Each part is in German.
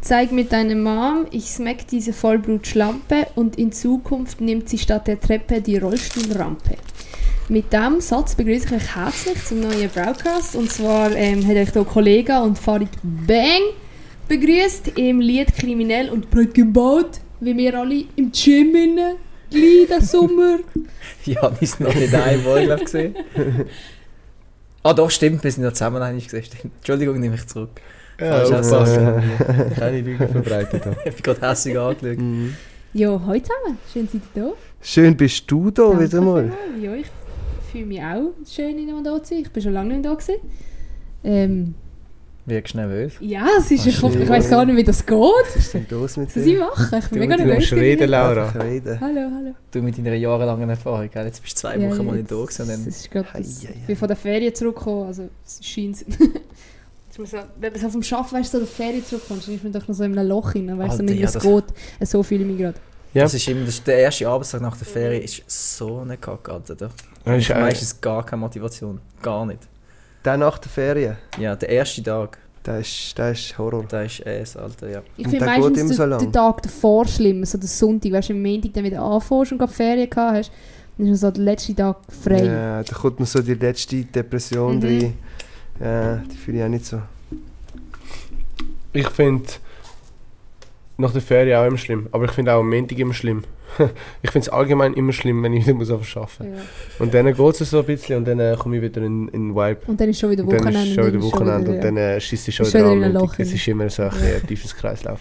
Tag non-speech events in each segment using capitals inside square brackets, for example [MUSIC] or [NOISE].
Zeig mit deiner Mom, ich smack diese Vollblutschlampe und in Zukunft nimmt sie statt der Treppe die Rollstuhlrampe. Mit diesem Satz begrüße ich euch herzlich zum neuen Broadcast. Und zwar ähm, hat euch hier Kollege und Farid Bang begrüßt im Lied Kriminell und breit gebaut, wie wir alle im Gym innen, gleich den Sommer. [LAUGHS] Janis noch nicht einmal, glaube ich, gesehen. [LAUGHS] Ah doch, stimmt, wir sind ja zusammen eigentlich gesehen. Entschuldigung, nehme ich zurück. Ja, aufpassen. [LAUGHS] Keine Lügen verbreitet. da. [LAUGHS] Ich bin gerade hässlich angeschaut. Ja, hallo zusammen, schön seid ihr da. Schön bist du da Danke wieder mal. Ja, ich fühle mich auch schön, mehr da zu sein. Ich bin schon lange nicht da gewesen. Ähm, Wirkst du nervös? ja, es ist, Ach, ich, ich weiß gar nicht, wie das geht. Was ist denn los mit Was dir? ich machen? Ich bin Du- mega du nervös. musst reden, Laura. Reden. Hallo, hallo. Du mit deiner jahrelangen Erfahrung, gell? jetzt bist du zwei Ja, Wochen mal nicht da gewesen. ist gerade. Ich bin von der Ferien zurückgekommen, also es scheint [LAUGHS] so, wenn man so vom Schaffen weißt, so der Ferien zurückkommt, dann ist man doch noch so in einem Loch hin, weißt du, ja, es das- geht. So fühle ich mich gerade. Ja. Das ist immer das ist der erste Arbeitstag nach der Ferien ist so eine Kacke, Alter. Da Das ist eigentlich meistens gar keine Motivation. Gar nicht. der nach der Ferien. Ja, der erste Tag, Das ist, das ist Horror. der ist es, Alter, ja. Ich Und finde meistens so lang. den Tag davor schlimm, so der Sonntag, weißt du, am Montag dann wieder anfährst und gerade Ferien gehabt hast, dann ist so der letzte Tag frei. Ja, da kommt noch so die letzte Depression Mhm. rein. Ja, die fühle ich auch nicht so. Ich finde nach der Ferien auch immer schlimm. Aber ich finde auch am Montag immer schlimm. [LAUGHS] ich finde es allgemein immer schlimm, wenn ich wieder muss arbeiten muss. Ja. Und dann geht es so ein bisschen und dann äh, komme ich wieder in, in den Vibe. Und dann ist schon wieder Und dann Wochenende. ist schon wieder dann Wochenende und dann äh, schießt es schon Ist wieder am Loch Montag. Es ist immer so ein, bisschen Ja. ein tiefes Kreislauf.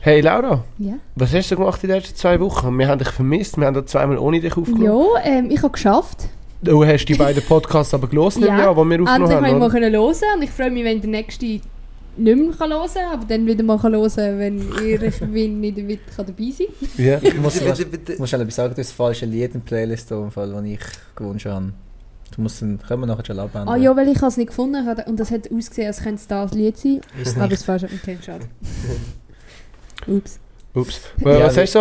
Hey Laura, Ja, was hast du gemacht in den letzten zwei Wochen? Wir haben dich vermisst, wir haben da zweimal ohne dich aufgenommen. ja ähm, ich habe geschafft. Du hast die beiden Podcasts aber gelesen, Ja, ja, die wir Endlich aufgenommen habe ich haben. mal hören und ich freue mich, wenn der nächste nicht mehr kann hören kann, aber dann wieder mal kann hören wenn ihr [LAUGHS] bin nicht mit kann dabei sein Ja. Ich muss, Bitte, bitte, muss etwas sagen, du hast das falsche Lied in der Playlist Fall, das ich gewünscht habe. Du musst dann, können wir nachher schon abändern. Ah ja, weil ich es nicht gefunden habe und das hat ausgesehen, als könnte es das Lied sein. Ist Aber nicht. es war schon okay, schade. [LAUGHS] Ups. Ups. [LAUGHS] Ja, was, hast du,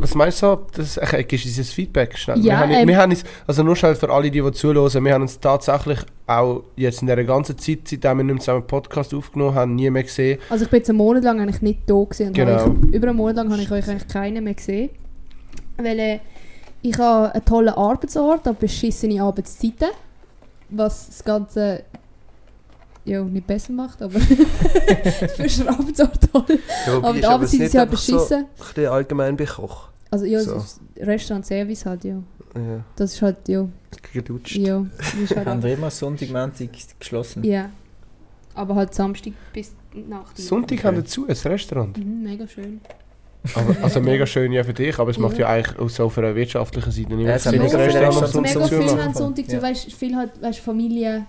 was meinst du? Das, ich, gibst du dieses Feedback schnell? wir Ja, haben, ähm, wir haben uns, also nur schnell für alle, die, die zuhören, wir haben uns tatsächlich auch jetzt in der ganzen Zeit, seitdem wir nicht zusammen einen Podcast aufgenommen haben, nie mehr gesehen. Also ich bin jetzt einen Monat lang eigentlich nicht da gewesen und Genau. ich, über einen Monat lang habe ich euch eigentlich keinen mehr gesehen. Weil äh, ich habe einen tollen Arbeitsort, aber beschissene Arbeitszeiten. Was das Ganze ja, nicht besser macht, aber [LAUGHS] für den Arbeitsort toll. Ja, Aber die ist es Arbeitszeit nicht ist ja einfach so beschissen. ein bisschen allgemein bei Koch. Also ja, So. so. Restaurant Service halt, ja. Ja, Das ist halt, ja, gelutscht. ja. das Ist halt [LAUGHS] Haben auch, wir immer Sonntag, Montag geschlossen? ja. Aber halt Samstag bis Nacht. Sonntag haben wir zu, ein Restaurant. Mhm, mega schön. Aber, [LAUGHS] also mega schön ja für dich, aber es macht Ja. ja eigentlich auch so von einer wirtschaftlichen Seite nicht Ja, mehr Sinn, mega viele Sonntag zu viel haben Sonntag zu, Ja. weißt, viel halt, weißt, Familie,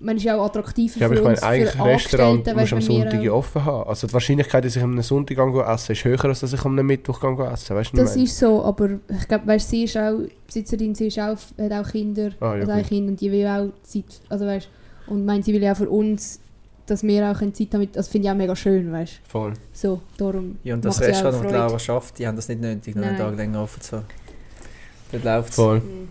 man ist ja auch attraktiver Ja, aber für ich meine, uns, eigentlich für ein Restaurant musst du am wir Sonntag auch- offen haben. Also die Wahrscheinlichkeit, dass ich am Sonntag gehe essen, ist höher, als dass ich am Mittwoch gehe essen. Weißt du, Das ist so, aber ich glaube, weißt, sie ist auch, Besitzerin, sie ist auch, hat auch Kinder, Ah, ja, hat gut. auch Kinder und die will auch Zeit, also weißt, und meint, sie will ja auch für uns, dass wir auch eine Zeit damit, das finde ich auch mega schön, weißt, Voll. so, darum Ja, und das Restaurant, das. Laura schafft, die haben das nicht nötig, noch einen. Tag länger offen zu haben. Dort läuft es. Voll. Mhm.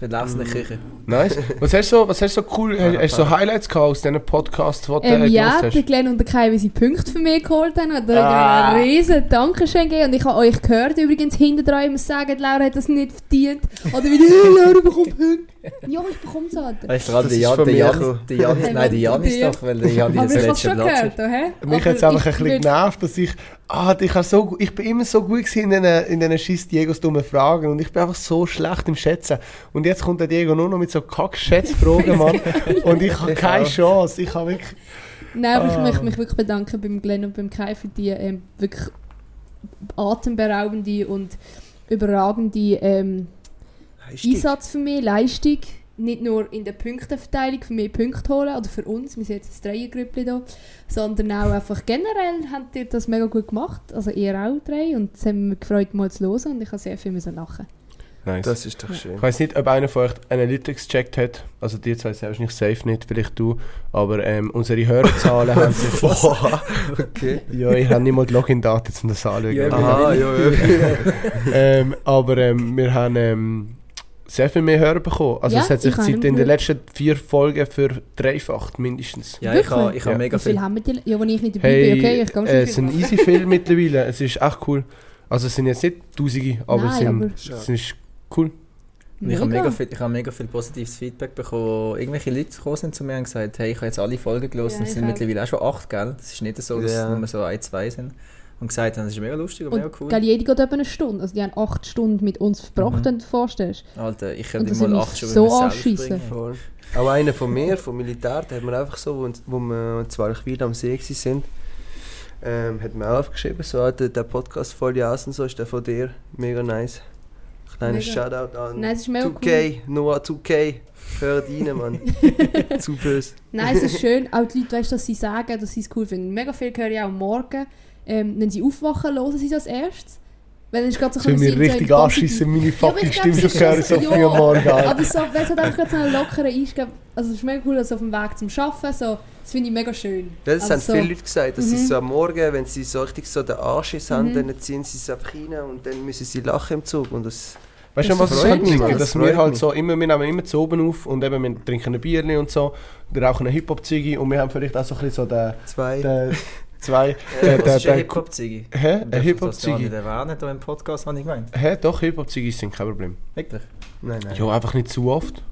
Läuft es in der Küche. Nice. Was hast du so, was hast du so cool, hast, hast du so Highlights gehabt aus diesen Podcasts, die du Ähm, äh, ja, gehört der hast? Glenn und der Kai, wie sie Punkte für mich geholt haben, hat Ah. einen riesen Dankeschön gegeben. Und ich habe euch gehört, übrigens hinter dran immer sagen, Laura hat das nicht verdient. Oder wie, hey, [LAUGHS] Laura bekommt Punkte. Ja, ich bekomme es halt. Weißt du, gerade Das der ist Jan, der Jan, der Jan, nein, der Jan ist der- doch, weil der Jan ich habe es letzte schon Platz gehört, hä? Mich hat es einfach ich ein bisschen genervt, dass ich, ah, ich, so, ich bin immer so gut in diesen, in diesen scheiß Diegos dummen Fragen und ich bin einfach so schlecht im Schätzen. Und jetzt kommt der Diego nur noch mit so Kack-Schätzfragen, [LAUGHS] Mann. und ich habe Ich keine. Chance. Ich habe wirklich... Nein, aber ich Ah. möchte mich wirklich bedanken beim Glenn und beim Kai für die ähm, wirklich atemberaubende und überragende ähm, Einsatz für mich, Leistung. Nicht nur in der Punkteverteilung für mehr Punkte holen oder für uns, wir sind jetzt ein Dreiergrüppli da, sondern auch einfach generell habt ihr das mega gut gemacht. Also ihr auch drei und es hat mich gefreut mal zu hören und ich habe sehr viel müssen lachen. Nice. Das ist doch schön. Ich weiß nicht, ob einer von euch Analytics gecheckt hat. Also die zwei selbst nicht safe nicht, vielleicht du. Aber ähm, unsere Hörerzahlen [LAUGHS] haben sich... Boah, [LAUGHS] okay. Ja, ich habe nicht mal die Login-Daten, um das anzuschauen. Ja, Aha, ja, ja. [LAUGHS] ähm, aber ähm, wir haben ähm, sehr viel mehr Hörer bekommen. Also Ja, es hat sich seit in den letzten vier Folgen verdreifacht, mindestens. Ja, ich habe Wirklich? ich ha Ja. mega Wie viel viel. haben wir die? Ja, wenn ich nicht dabei Hey, bin, okay, ich kann äh, es sind easy viel mittlerweile. Es ist echt cool. Also es sind jetzt nicht Tausende, aber es Nein, sind, aber- es ist cool. Und Ich habe mega, viel, ich habe mega viel positives Feedback bekommen, wo irgendwelche Leute gekommen sind zu mir und gesagt hey, ich habe jetzt alle Folgen gelesen, Ja, und es ich sind mittlerweile auch schon acht, gell? Das ist nicht so, dass Ja. es nur so ein, zwei sind. Und gesagt haben, das ist mega lustig und, mega Und cool. gell, jede geht etwa eine Stunde. Also die haben acht Stunden mit uns verbracht, Mhm. wenn du dir vorstellst. Alter, ich könnte mal acht Stunden so mit mir selber anschiessen. bringen. Voll. Auch einer von mir, vom Militär, der hat mir einfach so, wo, wo wir zwar wieder am See sind, ähm, hat mir auch aufgeschrieben, so, ah, der, der Podcast voll aus und so, ist der von dir, mega nice. Kleiner Mega. Shoutout an Nein, es ist mega 2K, Noah 2K, hört rein, Mann. [LAUGHS] Zu böse. Nein, es ist schön, auch die Leute, weißt, dass sie sagen, dass sie es cool finden. Mega viel höre ich auch am Morgen. Ähm, wenn sie aufwachen, hören sie es als erstes. Weil dann ist gerade so ein mir bisschen so richtig anschissen, meine Ja, fucking ich glaub, Stimme zu hören, so- früh ja. am Morgen. Aber so, weil es hat einfach gerade so einen lockeren Einstieg. Also es ist mega cool, also auf dem Weg zum Arbeiten, so, das finde ich mega schön. Ja, das Also haben so- viele Leute gesagt, dass sie Mhm. so am Morgen, wenn sie so richtig so den Anschiss haben, Mhm. dann ziehen sie es einfach rein und dann müssen sie lachen im Zug. Und das, Weißt du, Das was es freut mich, liegt? das Dass freut wir halt so immer, wir nehmen immer zu oben auf und eben wir trinken ein Bierchen und so, wir rauchen eine Hip-Hop-Ziggy und wir haben vielleicht auch so ein bisschen so den, zwei. den zwei, Äh, der, was der, ist ein der, Hip-Hop-Ziggy? hä? Ein Das gar Hip-Hop-Ziggy? nicht hier im Podcast, habe ich gemeint. Hä? Doch, Hip-Hop-Ziggys sind kein Problem. Wirklich? Nein, nein. Ja, einfach nicht zu oft.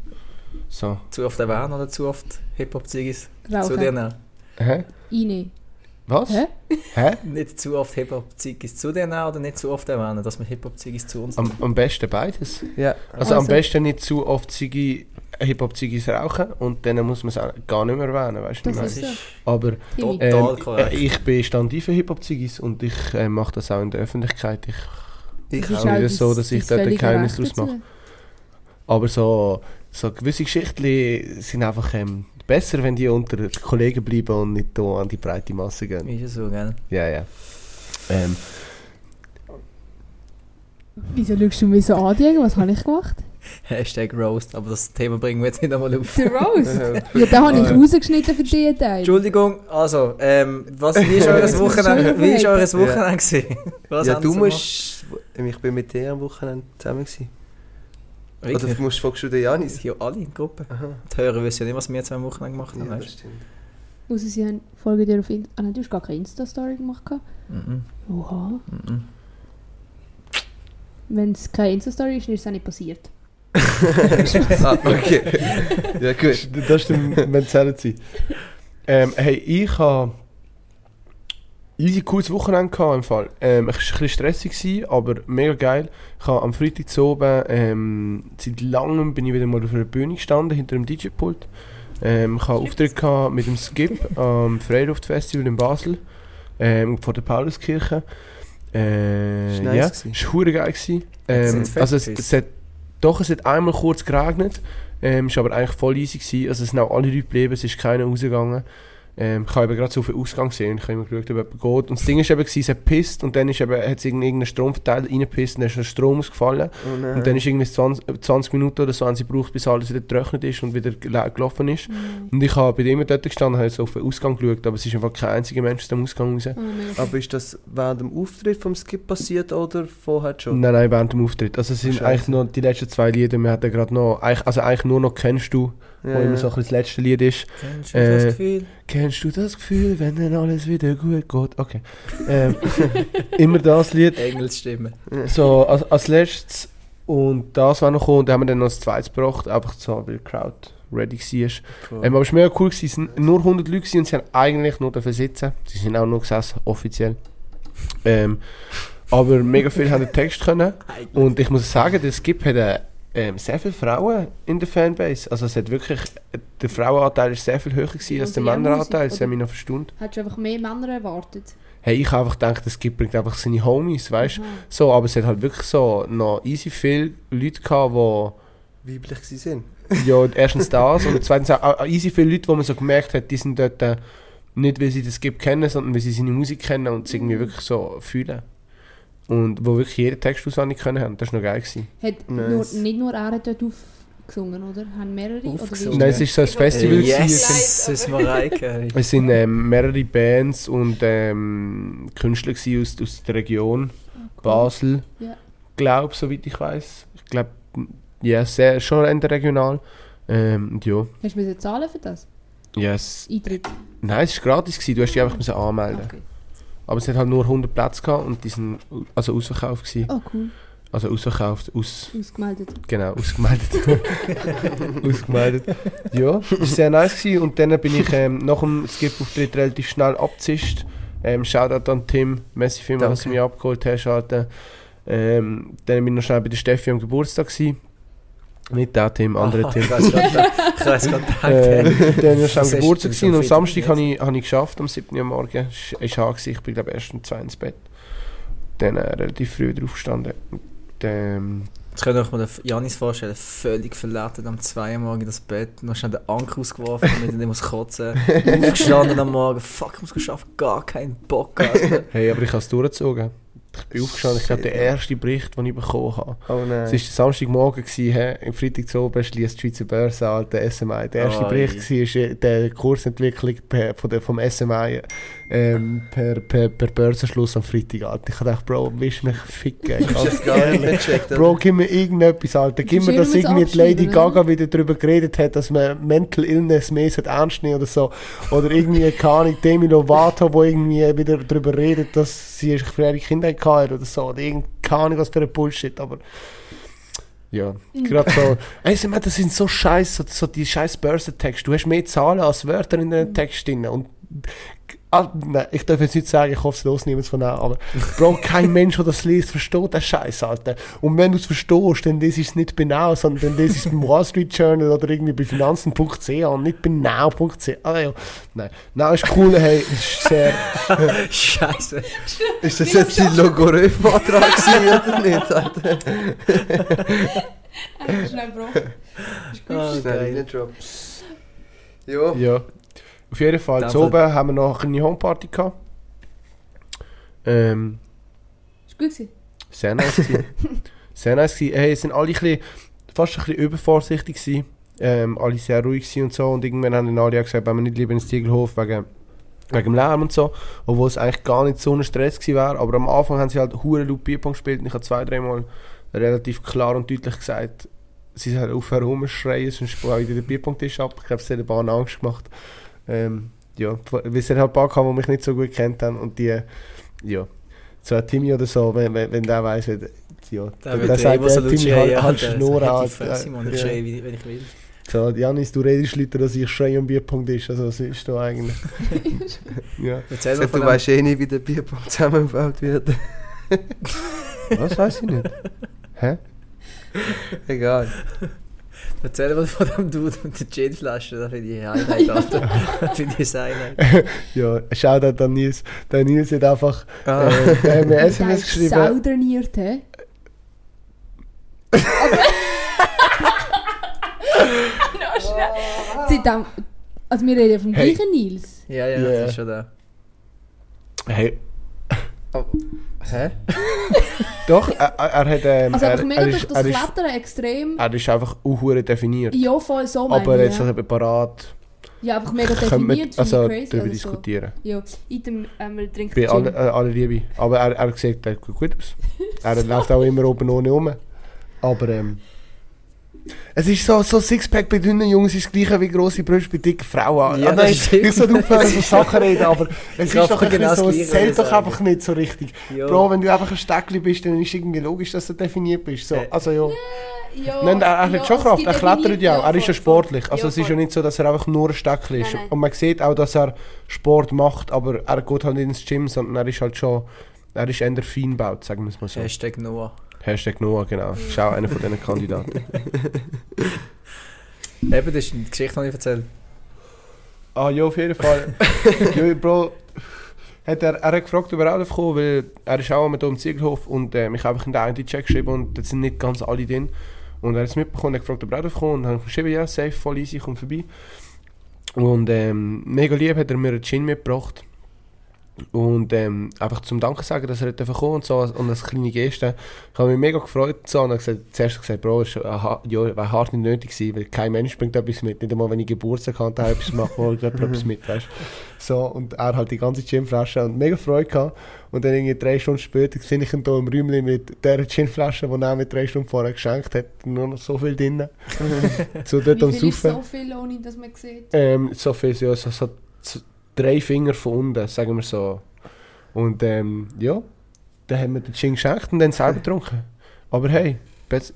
So. Zu oft erwähnen oder zu oft Hip-Hop-Ziggys? Zu dir nehmen. Hä? Rein. Was? Hä? Hä? [LAUGHS] Nicht zu oft Hip-Hop-Ziggys zu dir nehmen oder nicht zu oft erwähnen, dass wir Hip-Hop-Ziggys zu uns Am, am besten beides. Ja, Also, am Also- besten nicht zu oft Ziggy, Hip-Hop-Ziggys rauchen und dann muss man es auch gar nicht mehr erwähnen, weißt du? Das ist. Aber ähm, äh, ich bin standhaft für Hip-Hop-Ziggys und ich äh, mache das auch in der Öffentlichkeit. Ich, ich auch. nicht auch so, dass ich dort ein völlige Geheimnis draus dazu. aber so, so gewisse Geschichten sind einfach ähm, besser, wenn die unter den Kollegen bleiben und nicht hier an die breite Masse gehen. Ist ja so, gell? Ja, ja. Ähm, Wieso schaust du mich so an, Diego? Was habe ich gemacht? [LAUGHS] Hashtag Roast, aber das Thema bringen wir jetzt nicht einmal auf. [LAUGHS] Der Rose? ja, den habe ich rausgeschnitten für diesen Teil. Entschuldigung, also, ähm, was, wie ist [LAUGHS] eures Wochenende, wie ist eures Wochenende gewesen? Was ja, haben du musst. Ich bin mit dir am Wochenende zusammen. Gewesen. Oder Wirklich? musst fragst du den Janis? Ja, alle in der Gruppe. Aha. Die Hörer wissen ja nicht, was wir zwei Wochen gemacht haben. Ja, weißt das stimmt. Außer sie haben folgen dir auf Insta. Ah nein, du hast gar keine Insta-Story gemacht. du? Mhm. Oha. Mhm. Wenn es keine Insta-Story ist, ist es auch nicht passiert. [LAUGHS] ah, okay. ja, gut. das wenn es sein. Ähm, hey, ich habe easy cooles Wochenende gehabt im Fall. Ähm, es war ein bisschen stressig, gewesen, aber mega geil. Ich habe am Freitag zu oben, ähm, seit langem bin ich wieder mal auf einer Bühne gestanden, hinter einem DJ-Pult. Ähm, ich hatte Auftritt gehabt mit dem Skip am Freiluftfestival in Basel, ähm, vor der Pauluskirche. Äh, Ist nice ja, gewesen. es war geil. Gewesen. Ähm, also es, es hat, doch, es hat einmal kurz geregnet, ähm, ist aber eigentlich voll easy gewesen. Also es sind auch alle Leute geblieben, es ist keiner rausgegangen. Ähm, ich habe eben gerade so viel Ausgang gesehen und ich habe immer geschaut, ob jemand geht. Und das Ding ist eben, gewesen, es hat gepisst und dann ist eben, hat es irgendeinen Stromverteiler reingepisst und dann ist der Strom ausgefallen. Oh. Und dann ist irgendwie 20, 20 Minuten oder so, haben sie gebraucht, bis alles wieder getrocknet ist und wieder gel- gelaufen ist. Und ich habe bei dem dort gestanden, habe so auf den Ausgang geschaut, aber es ist einfach kein einziger Mensch aus dem Ausgang raus. Oh, Aber ist das während dem Auftritt vom Skip passiert oder vorher schon? Nein, nein, während dem Auftritt. Also es sind Scheiße. eigentlich nur die letzten zwei Lieder. Wir hatten gerade noch, eigentlich, also eigentlich nur noch «Kennst du», Ja, wo immer so ein bisschen das letzte Lied ist. Kennst du Äh, das Gefühl? «Kennst du das Gefühl, wenn dann alles wieder gut geht?» Okay. Ähm, [LAUGHS] immer das Lied. Engelsstimme. So, als, als letztes und das war noch gekommen, und dann haben wir dann noch das zweites gebracht, einfach so, weil die Crowd ready war. Voll. Ähm, aber es war mega cool, gewesen. es sind nur 100 Leute gewesen und sie haben eigentlich nur dafür sitzen. Sie sind auch nur gesessen, offiziell. Ähm, aber mega viele haben den Text können. [LAUGHS] Und ich muss sagen, der Skip hat äh, ähm, sehr viele Frauen in der Fanbase. Also es hat wirklich, der Frauenanteil ist sehr viel höher gewesen als der Männeranteil. Das hat mich noch verstanden. Hättest du einfach mehr Männer erwartet? Hey, ich habe einfach gedacht, Skip bringt einfach seine Homies, weißt du? So, aber es hat halt wirklich so noch easy viele Leute gehabt, die Weiblich sie sind. [LAUGHS] Ja, erstens das und zweitens auch, easy viele Leute, wo man so gemerkt hat, die sind dort äh, nicht, weil sie das Skip kennen, sondern weil sie seine Musik kennen und es irgendwie wirklich so fühlen. Und wo wirklich jeden Text auswendig können haben. Das war noch geil. Gewesen. Hat Nice. nur, nicht nur er hat dort aufgesungen, oder? Haben mehrere? Aufgesungen. Nein, es ist so ein Festival. gewesen. Yes, es ist Mareike. Es sind ähm, mehrere Bands und ähm, Künstler gewesen aus, aus der Region. Oder? Basel, Ja. glaube soweit ich weiß. Ich glaube, Ja, sehr, schon eher regional. Ähm, und ja, Hast du zahlen für das? yes. Eintritt? Nein, es war gratis, gewesen, du hast dich einfach anmelden Okay. Aber es hat halt nur 100 Plätze gehabt und die sind also ausverkauft gewesen. Oh, cool. Also ausverkauft, aus, Ausgemeldet. genau, ausgemeldet. [LAUGHS] ausgemeldet. Ja, es war sehr nice gewesen. und dann bin ich ähm, nach dem Skip-Auftritt relativ schnell abgezischt. Ähm, Shoutout an Tim, merci vielmals, dass du mich abgeholt hast. Alter. Ähm, dann bin ich noch schnell bei der Steffi am Geburtstag gewesen. Nicht der Tim, andere Ah, Tim. Ich weiß gerade, ich gedacht. dann war ich am Geburtstag gewesen und am Samstag habe ich, habe ich geschafft, am 7. Uhr morgen. Es war ich bin glaube erst um 2 ins Bett. Dann äh, relativ früh drauf gestanden. Ähm, Jetzt könnt ihr euch mal den Janis vorstellen, völlig verlettet am 2 Uhr morgen in das Bett, noch schnell den Anker ausgeworfen, damit er nicht muss kotzen [LAUGHS] Aufgestanden am Morgen, fuck, ich muss arbeiten, gar keinen Bock. Alter. hey, aber ich habe es durchgezogen. Ich bin aufgestanden, ich glaube der erste Bericht, den ich bekommen habe. Oh Es nein. war der Samstagmorgen, gewesen, am Freitag zu oben schließt die Schweizer Börse an, der SMI. Der erste Oi. Bericht war äh, die Kursentwicklung per, von der, vom SMI ähm, per, per, per Börsenschluss am Freitag. Alter. Ich dachte, Bro, willst du mich ficken? [LAUGHS] Du das gar nicht gecheckt? Bro, gib mir irgendetwas, Alter. Gib mir, dass irgendwie die Lady Gaga wieder darüber geredet hat, dass man Mental Illness mehr ernst nehmen oder so. Oder irgendwie, [LAUGHS] keine Ahnung, Demi Lovato, wo irgendwie wieder darüber redet, dass sie für ihre Kinder hatte oder so. Oder irgend, keine Ahnung, was für ein Bullshit, aber... Ja, gerade so. Ey, sie meinen, das sind so scheiß, so, so die scheiß Börsentexte. Du hast mehr Zahlen als Wörter in den Text drin. Und ah, nein, ich darf jetzt nicht sagen, ich hoffe, es los niemand von an, aber Bro, kein Mensch, der das liest, versteht den Scheiß, Alter. Und wenn du es verstehst, dann das ist es nicht genau, sondern dann das ist beim Wall Street Journal oder irgendwie bei finanzen.ch und nicht bei now.ch. Ah, ja. Nein, now ist cool, hey, ist sehr. [LAUGHS] Scheiße. Ist das jetzt dein Logoröf-Antrag oder nicht? Alter? Schnell, Bro. Ah, Schnell reindroppen. Ja. Ja. Auf jeden Fall, dem zu oben haben wir noch eine Homeparty gehabt. Ähm, Ist gut gewesen. Sehr nice gewesen. [LAUGHS] sehr nice gewesen. Hey, es sind alle ein bisschen, fast ein bisschen übervorsichtig gewesen. Ähm, alle sehr ruhig gewesen und so. Und irgendwann haben alle gesagt, wenn wir nicht lieber ins Ziegelhof wegen, wegen dem Lärm und so. Obwohl es eigentlich gar nicht so ein Stress gewesen wäre. Aber am Anfang haben sie halt hure laut Bierpong gespielt. Und ich habe zwei, dreimal relativ klar und deutlich gesagt, sie sollen aufhören rumzuschreien, sonst ich wieder den Bierpong-Tisch ab. Ich glaube, es hat ein paar Angst gemacht. Ähm, ja, weil es hat halt ein paar gehabt, die mich nicht so gut kennt haben. Und die, ja, so ein Timmy oder so, wenn, wenn, wenn der weiss, wenn, ja, Da wird er immer so laut Timmy schreien, halt, halt halt. Fresse, Mann, ich ja. schreie, wenn ich will. So, Janis, du redest lauter, dass ich schreie am Bierpunkt ist, also was ist da eigentlich? [LAUGHS] ja. Erzähl doch Sag, von du dem, weißt eh nicht, wie der Bierpong zusammengebaut wird. Was, weiß ich nicht. [LAUGHS] Hä? Egal. Erzähl mal von dem Dude [LAUGHS] mit der Gin-Flasche, das finde ich ein Highlight, [LAUGHS] Alter. Das finde ich ein Highlight. [LAUGHS] Ja, Shoutout an Nils. Der Nils hat einfach Ah. äh, der hat mir Der SMS ist geschrieben. sautrainiert, hä? Aber... schnell. Seitdem... Also wir reden vom Hey. gleichen Nils. Ja, ja, Ja. das ist schon da. Hey, Hä? doch, [LAUGHS] er, er, er hat. Ähm, Also er, einfach mega er, ist, das er, ist, Klettern extrem... er ist einfach unhure definiert. Ja, voll so meine aber jetzt ja. parat ja, einfach mega können wir definiert, also, ich darüber crazy. Also so. diskutieren. Ja, item, ähm, wir trinken Bei alle, äh, alle Liebe. Aber er, er sieht gut aus. Er läuft auch immer oben ohne rum. Aber ähm, es ist so, so Sixpack bei dünnen Jungs ist das gleiche wie grosse Brüste bei dicken Frauen. Ja, ah, nein, ich soll aufhören von Sachen reden, aber es Ich ist doch genau so, es zählt doch einfach nicht so richtig. Jo. Bro, wenn du einfach ein Steckli bist, dann ist irgendwie logisch, dass du definiert bist. So, Äh. also ja. Ja, Nein, er, er ja, hat schon es Kraft, er klettert ja auch, er ist ja sportlich. Also Ja, es ist ja nicht so, dass er einfach nur ein Steckli ist. Nein, nein. Und man sieht auch, dass er Sport macht, aber er geht halt nicht ins Gym, sondern er ist halt schon, er ist eher fein gebaut, sagen wir es mal so. Hashtag Noah. Hashtag Noah, genau. Ist auch einer von diesen Kandidaten. [LAUGHS] Eben, das ist die Geschichte, die ich erzählt ah ja, auf jeden Fall. [LAUGHS] ja, Bro, hat er, er hat gefragt, ob er auch kommen weil er ist auch mit hier im Ziegelhof und ähm, ich habe einfach in den einen Check geschrieben und da sind nicht ganz alle drin. Und er hat es mitbekommen, er hat gefragt, ob er auch kommen und dann habe ich geschrieben, ja, safe, voll easy, komm vorbei. Und ähm, mega lieb hat er mir einen Gin mitgebracht. Und ähm, einfach zum Danke sagen, dass er heute kommen und so. Und als kleine Geste. Ich habe mich mega gefreut. So, und dann gesagt, zuerst gesagt, Bro, es war ja, hart nicht nötig gewesen, weil kein Mensch bringt etwas mit. Nicht einmal, wenn ich Geburtstag habe, da etwas machen, wo jemand etwas mit, weißt So, und er halt die ganze Ginflasche und mega Freude gehabt. Und dann irgendwie drei Stunden später sehe ich ihn hier im Räumchen mit der Ginflasche, die er mir drei Stunden vorher geschenkt hat. Nur noch so viel drin. [LAUGHS] so dort am Wie viel ist Saufen. so viel, ohne dass man sieht? Ähm, so viel, ja, so, so drei Finger von unten, sagen wir so. Und ähm, ja, dann haben wir den Gin geschenkt und dann selber [LAUGHS] getrunken. Aber hey,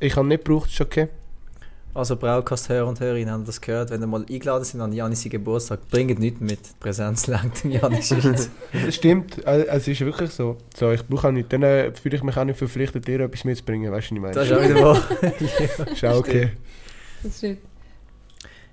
ich habe nicht gebraucht, ist okay. Also Braukast-Hörer und Hörerinnen haben das gehört, wenn ihr mal eingeladen sind an Janis Geburtstag, bringt nichts mit. Die Präsenz langt dem Janis. [LAUGHS] Das stimmt, äh, es ist wirklich so. so ich brauche auch nicht, dann äh, fühle ich mich auch nicht verpflichtet, dir etwas mitzubringen, weißt du, was ich Das meine? ist auch wieder wahr. [LAUGHS] Ist auch okay. Das stimmt.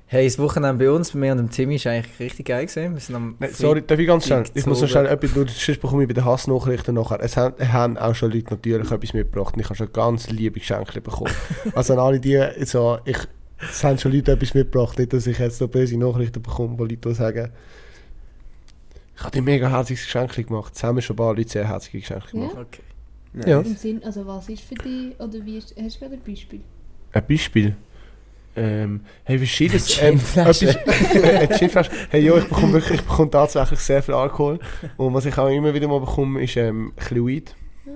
Hey, das Wochenende bei uns, bei mir und dem Timmy, ist eigentlich richtig geil gewesen. Wir sind am Nein, sorry, darf ich ganz schnell? Ich muss noch schnell etwas, du- sonst bekomme ich bei den Hassnachrichten nachher. Es haben, haben auch schon Leute natürlich etwas mitgebracht und ich habe schon ganz liebe Geschenke bekommen. [LAUGHS] also an alle die, so, ich, es haben schon Leute etwas mitgebracht, nicht, dass ich jetzt so böse Nachrichten bekomme, wo Leute sagen, ich habe dir mega herziges Geschenk gemacht. Es haben mir schon ein paar Leute sehr herzige Geschenke Ja? gemacht. Okay. Ja. Im Sinn, also was ist für dich, oder wie ist, hast du gerade ein Beispiel? Ein Beispiel. Ähm, hey, verschiedenes. Ähm, Ginflasche. etwas- [LAUGHS] eine Ginflasche. Hey, ja, ich bekomme wirklich, ich bekomme tatsächlich sehr viel Alkohol. Und was ich auch immer wieder mal bekomme, ist ähm, Weed. Ah.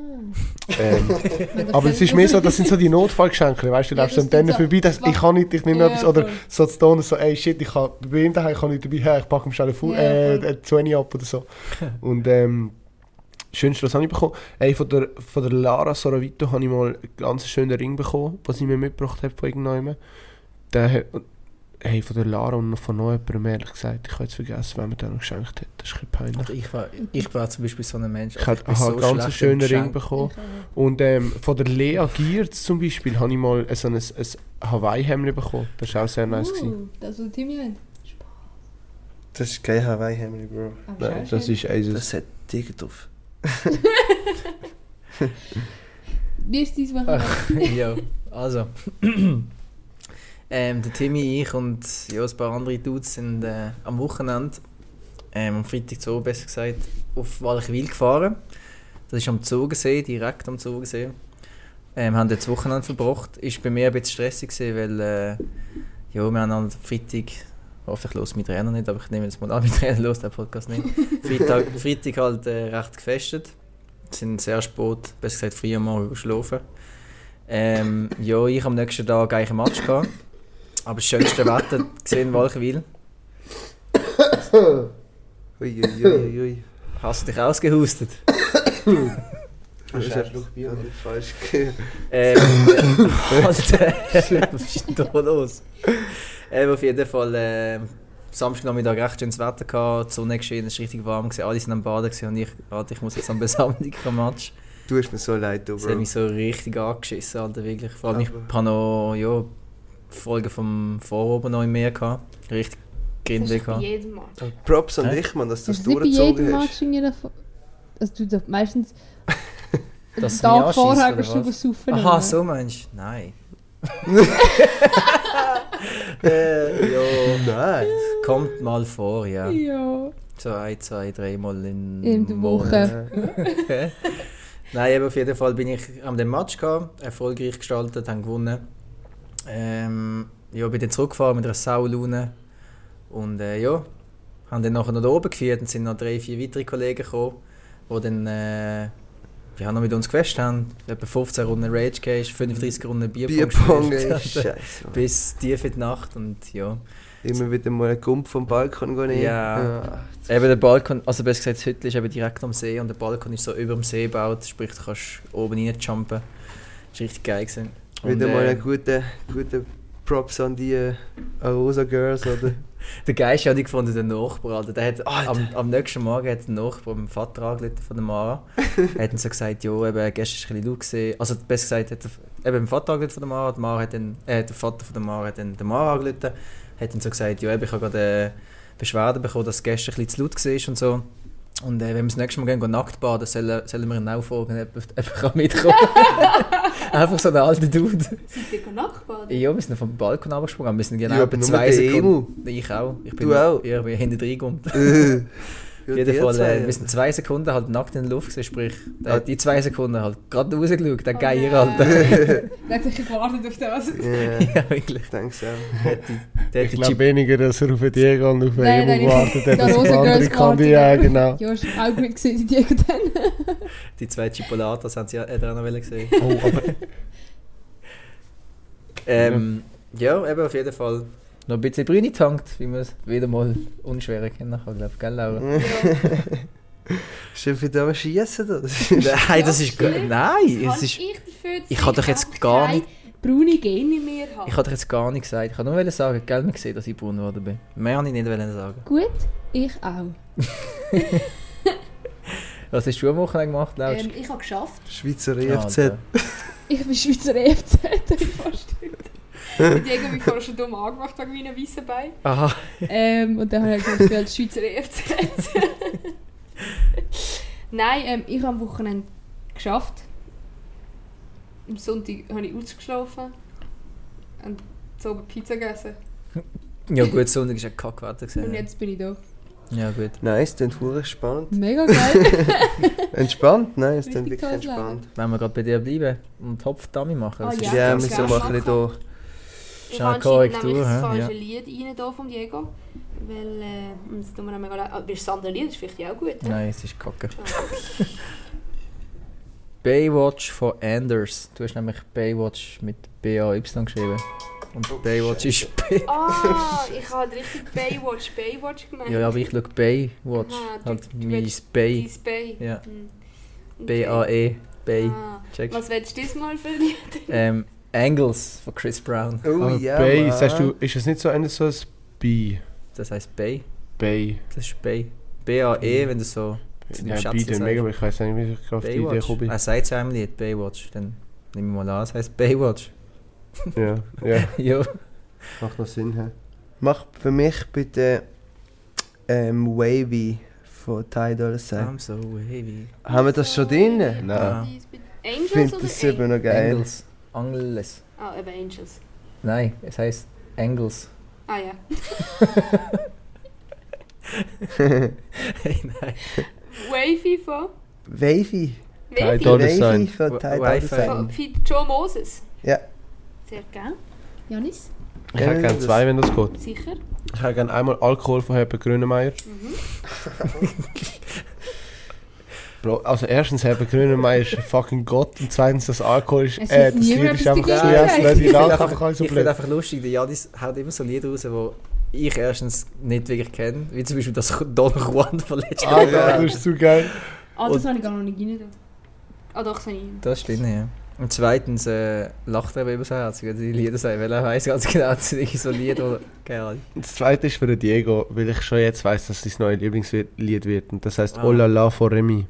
Ähm, [LAUGHS] das aber es ist mehr so, das sind so die Notfallgeschenke, weißt du, du Ja, läufst das an denen auch. vorbei, das, ich kann nicht, ich nehme Ja, etwas, oder voll. so zu tun, so, ey shit, ich kann, bei ihm daheim kann ich dabei her, ich packe ihm schnell einen Fu Ja, äh, voll. äh, 20 ab oder so. Und ähm, Schönste, was habe ich bekommen? Ey, von der, von der Lara Soravito habe ich mal einen ganz schönen Ring bekommen, den sie mir mitgebracht hat von irgendjemandem. Der hat, hey, von der Lara und noch von noch jemandem, ehrlich gesagt, ich habe jetzt vergessen, wer mir den noch geschenkt hat. Das ist ein peinlich. Also ich, war, ich war zum Beispiel so ein Mensch. Ich habe so einen ganz schönen Ring bekommen. Und ähm, von der Lea Giertz zum Beispiel habe ich mal so ein, ein Hawaii-Hemd bekommen. Das war auch sehr nice. gewesen. Uh, das, was Timmy hat. Das ist kein Hawaii-Hemd, Bro. Aber Nein, das ist eins. Das hat Tiger drauf. [LAUGHS] Wie ist dein Wochenende? [LAUGHS] ja, also. [CLEARS THROAT] ähm, der Timmy, ich und ja, ein paar andere Dudes sind äh, am Wochenende, ähm, am Freitag zu besser gesagt, auf Walchwil gefahren. Das ist am Zugensee, direkt am Zugensee. Ähm, haben das Wochenende verbracht. Ist bei mir ein bisschen stressig gewesen, weil äh, ja, wir haben am Freitag, hoffentlich los mit Trainer nicht, aber ich nehme jetzt mal an, [LAUGHS] mit Trainer los, der Podcast nicht. Freitag, Freitag halt äh, recht gefestet. Sind sehr spät, besser gesagt früh am Morgen geschlafen. Ähm, ja, ich am nächsten Tag eigentlich einen Match. Aber das schönste Wetter gesehen in Walchwil. Ui, ui, ui. Hast du dich ausgehustet? [COUGHS] Das ist ein Bier falsch gehört. Ähm, [COUGHS] Alter, was ist denn da los? Ähm, auf jeden Fall, äh, Samstagnachmittag recht schönes Wetter gehabt, die Sonne geschienen, es war richtig warm, gewesen, alle sind am Baden gewesen und ich, Alter, ich muss jetzt am Besammlung-Match. Du hast mir so leid, du, Das hat Bro. mich so richtig angeschissen, Alter, wirklich. Vor allem, ich habe noch, ja, Folgen vom Voroben noch im Meer gehabt. Richtig Das bei gehabt. jedem Mal. Props an dich, Mann, dass du Das das ist nicht bei jedem durchgezogen Match hast. in jeder Fo- Also du darfst meistens [LAUGHS] es mich Tag vorher oder du was? saufen. Aha, oder? so meinst du? Nein. [LAUGHS] äh, ja, Nein. kommt mal vor, ja. Ja. So ein, zwei, dreimal in, In der Woche. [LAUGHS] Nein, aber auf jeden Fall bin ich an dem Match gehabt, erfolgreich gestaltet, haben gewonnen. Ähm, ja, bin dann zurückgefahren mit einer Saulaune. Und äh, ja, haben dann nachher noch da oben geführt und sind noch drei, vier weitere Kollegen gekommen, die dann äh, ja, noch mit uns gefestet haben. Etwa 15 Runden Rage Cage, 35 Runden Bierpong, Bierpong, gespielt. [LAUGHS] Bis tief in die Nacht und ja. Immer wieder mal einen Kumpel vom Balkon gehen. Ja. Eben der Balkon, also besser gesagt, das Hütte ist eben direkt am See und der Balkon ist so über dem See gebaut, sprich du kannst oben reinjumpen. Das war richtig geil. Gewesen. Wieder mal äh, einen guten, guten Props an die äh, Arosa Girls, oder? [LAUGHS] Der Geist habe ich gefunden, der Nachbar. Alter. Der hat Alter. am, am nächsten Morgen hat der Nachbar mit dem Vater angerufen von der Mara. er [LAUGHS] hat dann so gesagt, ja, eben, gestern war ein bisschen laut. Gewesen. Also besser gesagt, hat der, eben, der Vater angerufen von der Mara, die Mara hat dann, äh, der Vater von der Mara hat dann der Mara angerufen. Hat dann so gesagt, ja, eben, ich habe gerade äh, Beschwerden bekommen, dass es gestern ein bisschen zu laut war und so. Und äh, wenn wir das nächste Mal gehen, gehen nackt baden, sollen, sollen wir ihn auch fragen, ob ob er [LAUGHS] kann mitkommen Einfach so ein alter Dude. Seid ihr Nachbarn? Ja, wir sind vom Balkon abgesprungen, wir sind genau Ja, nur zwei der Sekunden. Ich auch. Ich bin Du auch? Ja, ich bin hinten reingekommen. [LAUGHS] Gut, jeden Fall, zwei, äh, wir sind zwei Sekunden halt nackt in der Luft gewesen, sprich, der Ah. hat die zwei Sekunden halt gerade rausgeschaut, der Oh Geier. Alter. [LAUGHS] [LAUGHS] Der hat sicher gewartet auf das. Ja, [LAUGHS] ja, wirklich. ich denke so. Der der Ich glaube weniger, dass er auf den Diego und auf den nein, gewartet der hat, er auf andere gewartet Ja, genau. Ja, ist auch gut gesehen, die Diego dann. Die zwei Chipolatas haben sie ja auch noch gesehen. Oh, aber Ähm, ja, eben auf jeden Fall noch ein bisschen Brüni tankt, wie man es wieder mal unschwer kennen kann, glaube ich. Gell, Laura? Schon wieder am Schießen da. Nein, das ist gar. Nein, es ist, ich kann doch jetzt gar nicht- braune Gene in mir haben. ich habe doch jetzt gar nicht gesagt. Ich kann nur sagen, gell, man sieht, dass ich braun geworden bin. Mehr habe ich nicht wollen sagen. Gut, ich auch. [LAUGHS] Was hast du am Wochenende gemacht, Laura? Ähm, ich habe geschafft. Schweizer Ja, EFZ. Ich bin Schweizer EFZ, hab [LAUGHS] ich fast Die Diego hat mich vorher schon dumm angemacht wegen meinen weißen Beinen. Aha. Ähm, und dann habe ich gesagt, ich bin als Schweizer EFZ. [LAUGHS] Nein, ähm, ich habe am Wochenende geschafft. Am Sonntag habe ich ausgeschlafen. Und so oben Pizza gegessen. Ja gut, Sonntag ist ja Kackwetter Und gewesen. jetzt bin ich da. Ja gut. Nice, klingt verdammt spannend. Mega geil. [LAUGHS] Entspannt? Nein, es Richtig klingt wirklich tolles entspannt. Wenn wir gerade bei dir bleiben und Hopfdummy machen. Ah, das ist Ja, Ja, wir ist müssen geil. mal ein bisschen da. Ich Korrektur, nämlich das falsche Ja. Lied rein hier von Diego. Weil, äh, das tut mir mega leid. Aber das andere Lied ist vielleicht auch gut. Nein, es ist kacke. Baywatch von Anders. Du hast nämlich Baywatch mit B-A-Y geschrieben. Und Baywatch ist B. Ah, ich habe richtig Baywatch, Baywatch gemeint. Ja, aber ich schaue Baywatch. Aha, du- halt du mein willst Bay. Dein Bay. Ja. Okay. B-A-E. Bay. Ah. Was willst du diesmal für Lied? Ähm, Angles von Chris Brown. Oh aber ja, Bay, sagst du, ist es nicht so ein so ein B? Das heisst Bay. Bay. Das ist Bay. B-A-E, wenn du so Ja, beide sagst. mega, aber ich weiß nicht, wie ich auf die Idee bin. Er sagt es einem Lied, Baywatch. Dann nehmen wir mal an, es heisst Baywatch. Ja, ja. [LAUGHS] ja. Macht noch Sinn, hä? Mach für mich bitte ähm, Wavy von Ty Dolla Sign. I'm so wavy. Haben wir das schon drin? Nein. Ich Angels finde das eben Angels? noch geil. Angles. Angles. Ah, eben Angels. Nein, es heisst Angles. Ah ja. hey, [LAUGHS] nein. Wavy von? Wavy. Wavy? Wavy von Wi-Fi. Von Sign. von Joe Moses. Ja. Sehr gern. Janis? Ich hätte gerne zwei, wenn das geht. Sicher? Ich hätte gerne einmal Alkohol von Herbert Grönemeyer. Mhm. [LAUGHS] Bro, also erstens, Herbert Grönemeyer ist ein fucking Gott und zweitens, das Alkohol ist, Es äh, das Lied ist einfach sagen. nicht die Ich finde einfach, so ich find einfach lustig, der Jadis haut immer so Lieder raus, die ich erstens nicht wirklich kenne. Wie zum Beispiel das [LAUGHS] Don Juan von letztem Ah, Jahr. das ist zu geil. Ah, das Und- habe ich gar noch nicht rein. Ah doch, das habe ich. Das stimmt, ja. Und zweitens äh, lacht er eben so herzig, wenn die Lieder sagen, weil er weiß ganz genau, das sind so Lieder, oder keine Ahnung. Und Das zweite ist für den Diego, weil ich schon jetzt weiß, dass das neue Lieblingslied wird. Und das heißt Ah. Oh la la von Remy.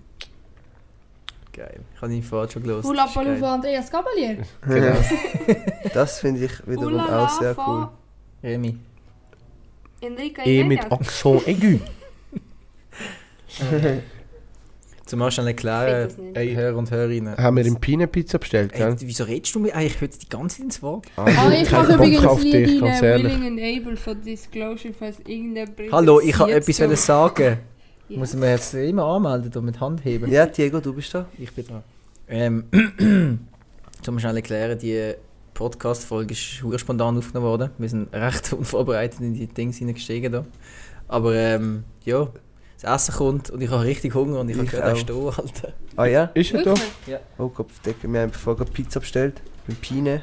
Geil. Ich habe ihn vorher schon gelesen. Hula von Andreas Gabalier. Genau. [LAUGHS] Das finde ich wiederum Ulala auch sehr cool. Remy. Enrique E mit. Accent aigu. [LAUGHS] [LAUGHS] Zum Beispiel Ich erklären, ey, Hörer und Hörerinnen. Haben wir im Pine Pizza bestellt, Ey, wieso redest du mir eigentlich heute die ganze Zeit ins Wort? Ah, ich kein habe übrigens auf dich, ganz ehrlich. Willing and Able von Disclosure, falls irgendjemand Hallo, ich habe interessiert, etwas sagen. Ja. Muss ich mir jetzt immer anmelden und mit Hand heben? Ja, Diego, du bist da. Ich bin dran. Ähm, [CLEARS THROAT] zum schnell erklären, die Podcast-Folge ist sehr spontan aufgenommen worden. Wir sind recht [LAUGHS] unvorbereitet in die Dinge hineingestiegen da. Aber ähm, ja, das Essen kommt und ich habe richtig Hunger und ich habe Ich er auch. stehen, Alter. Ah ja? Ist er da? Wirklich? Oh, Kopfdecke. Wir haben vorher Pizza bestellt. Mit Pine.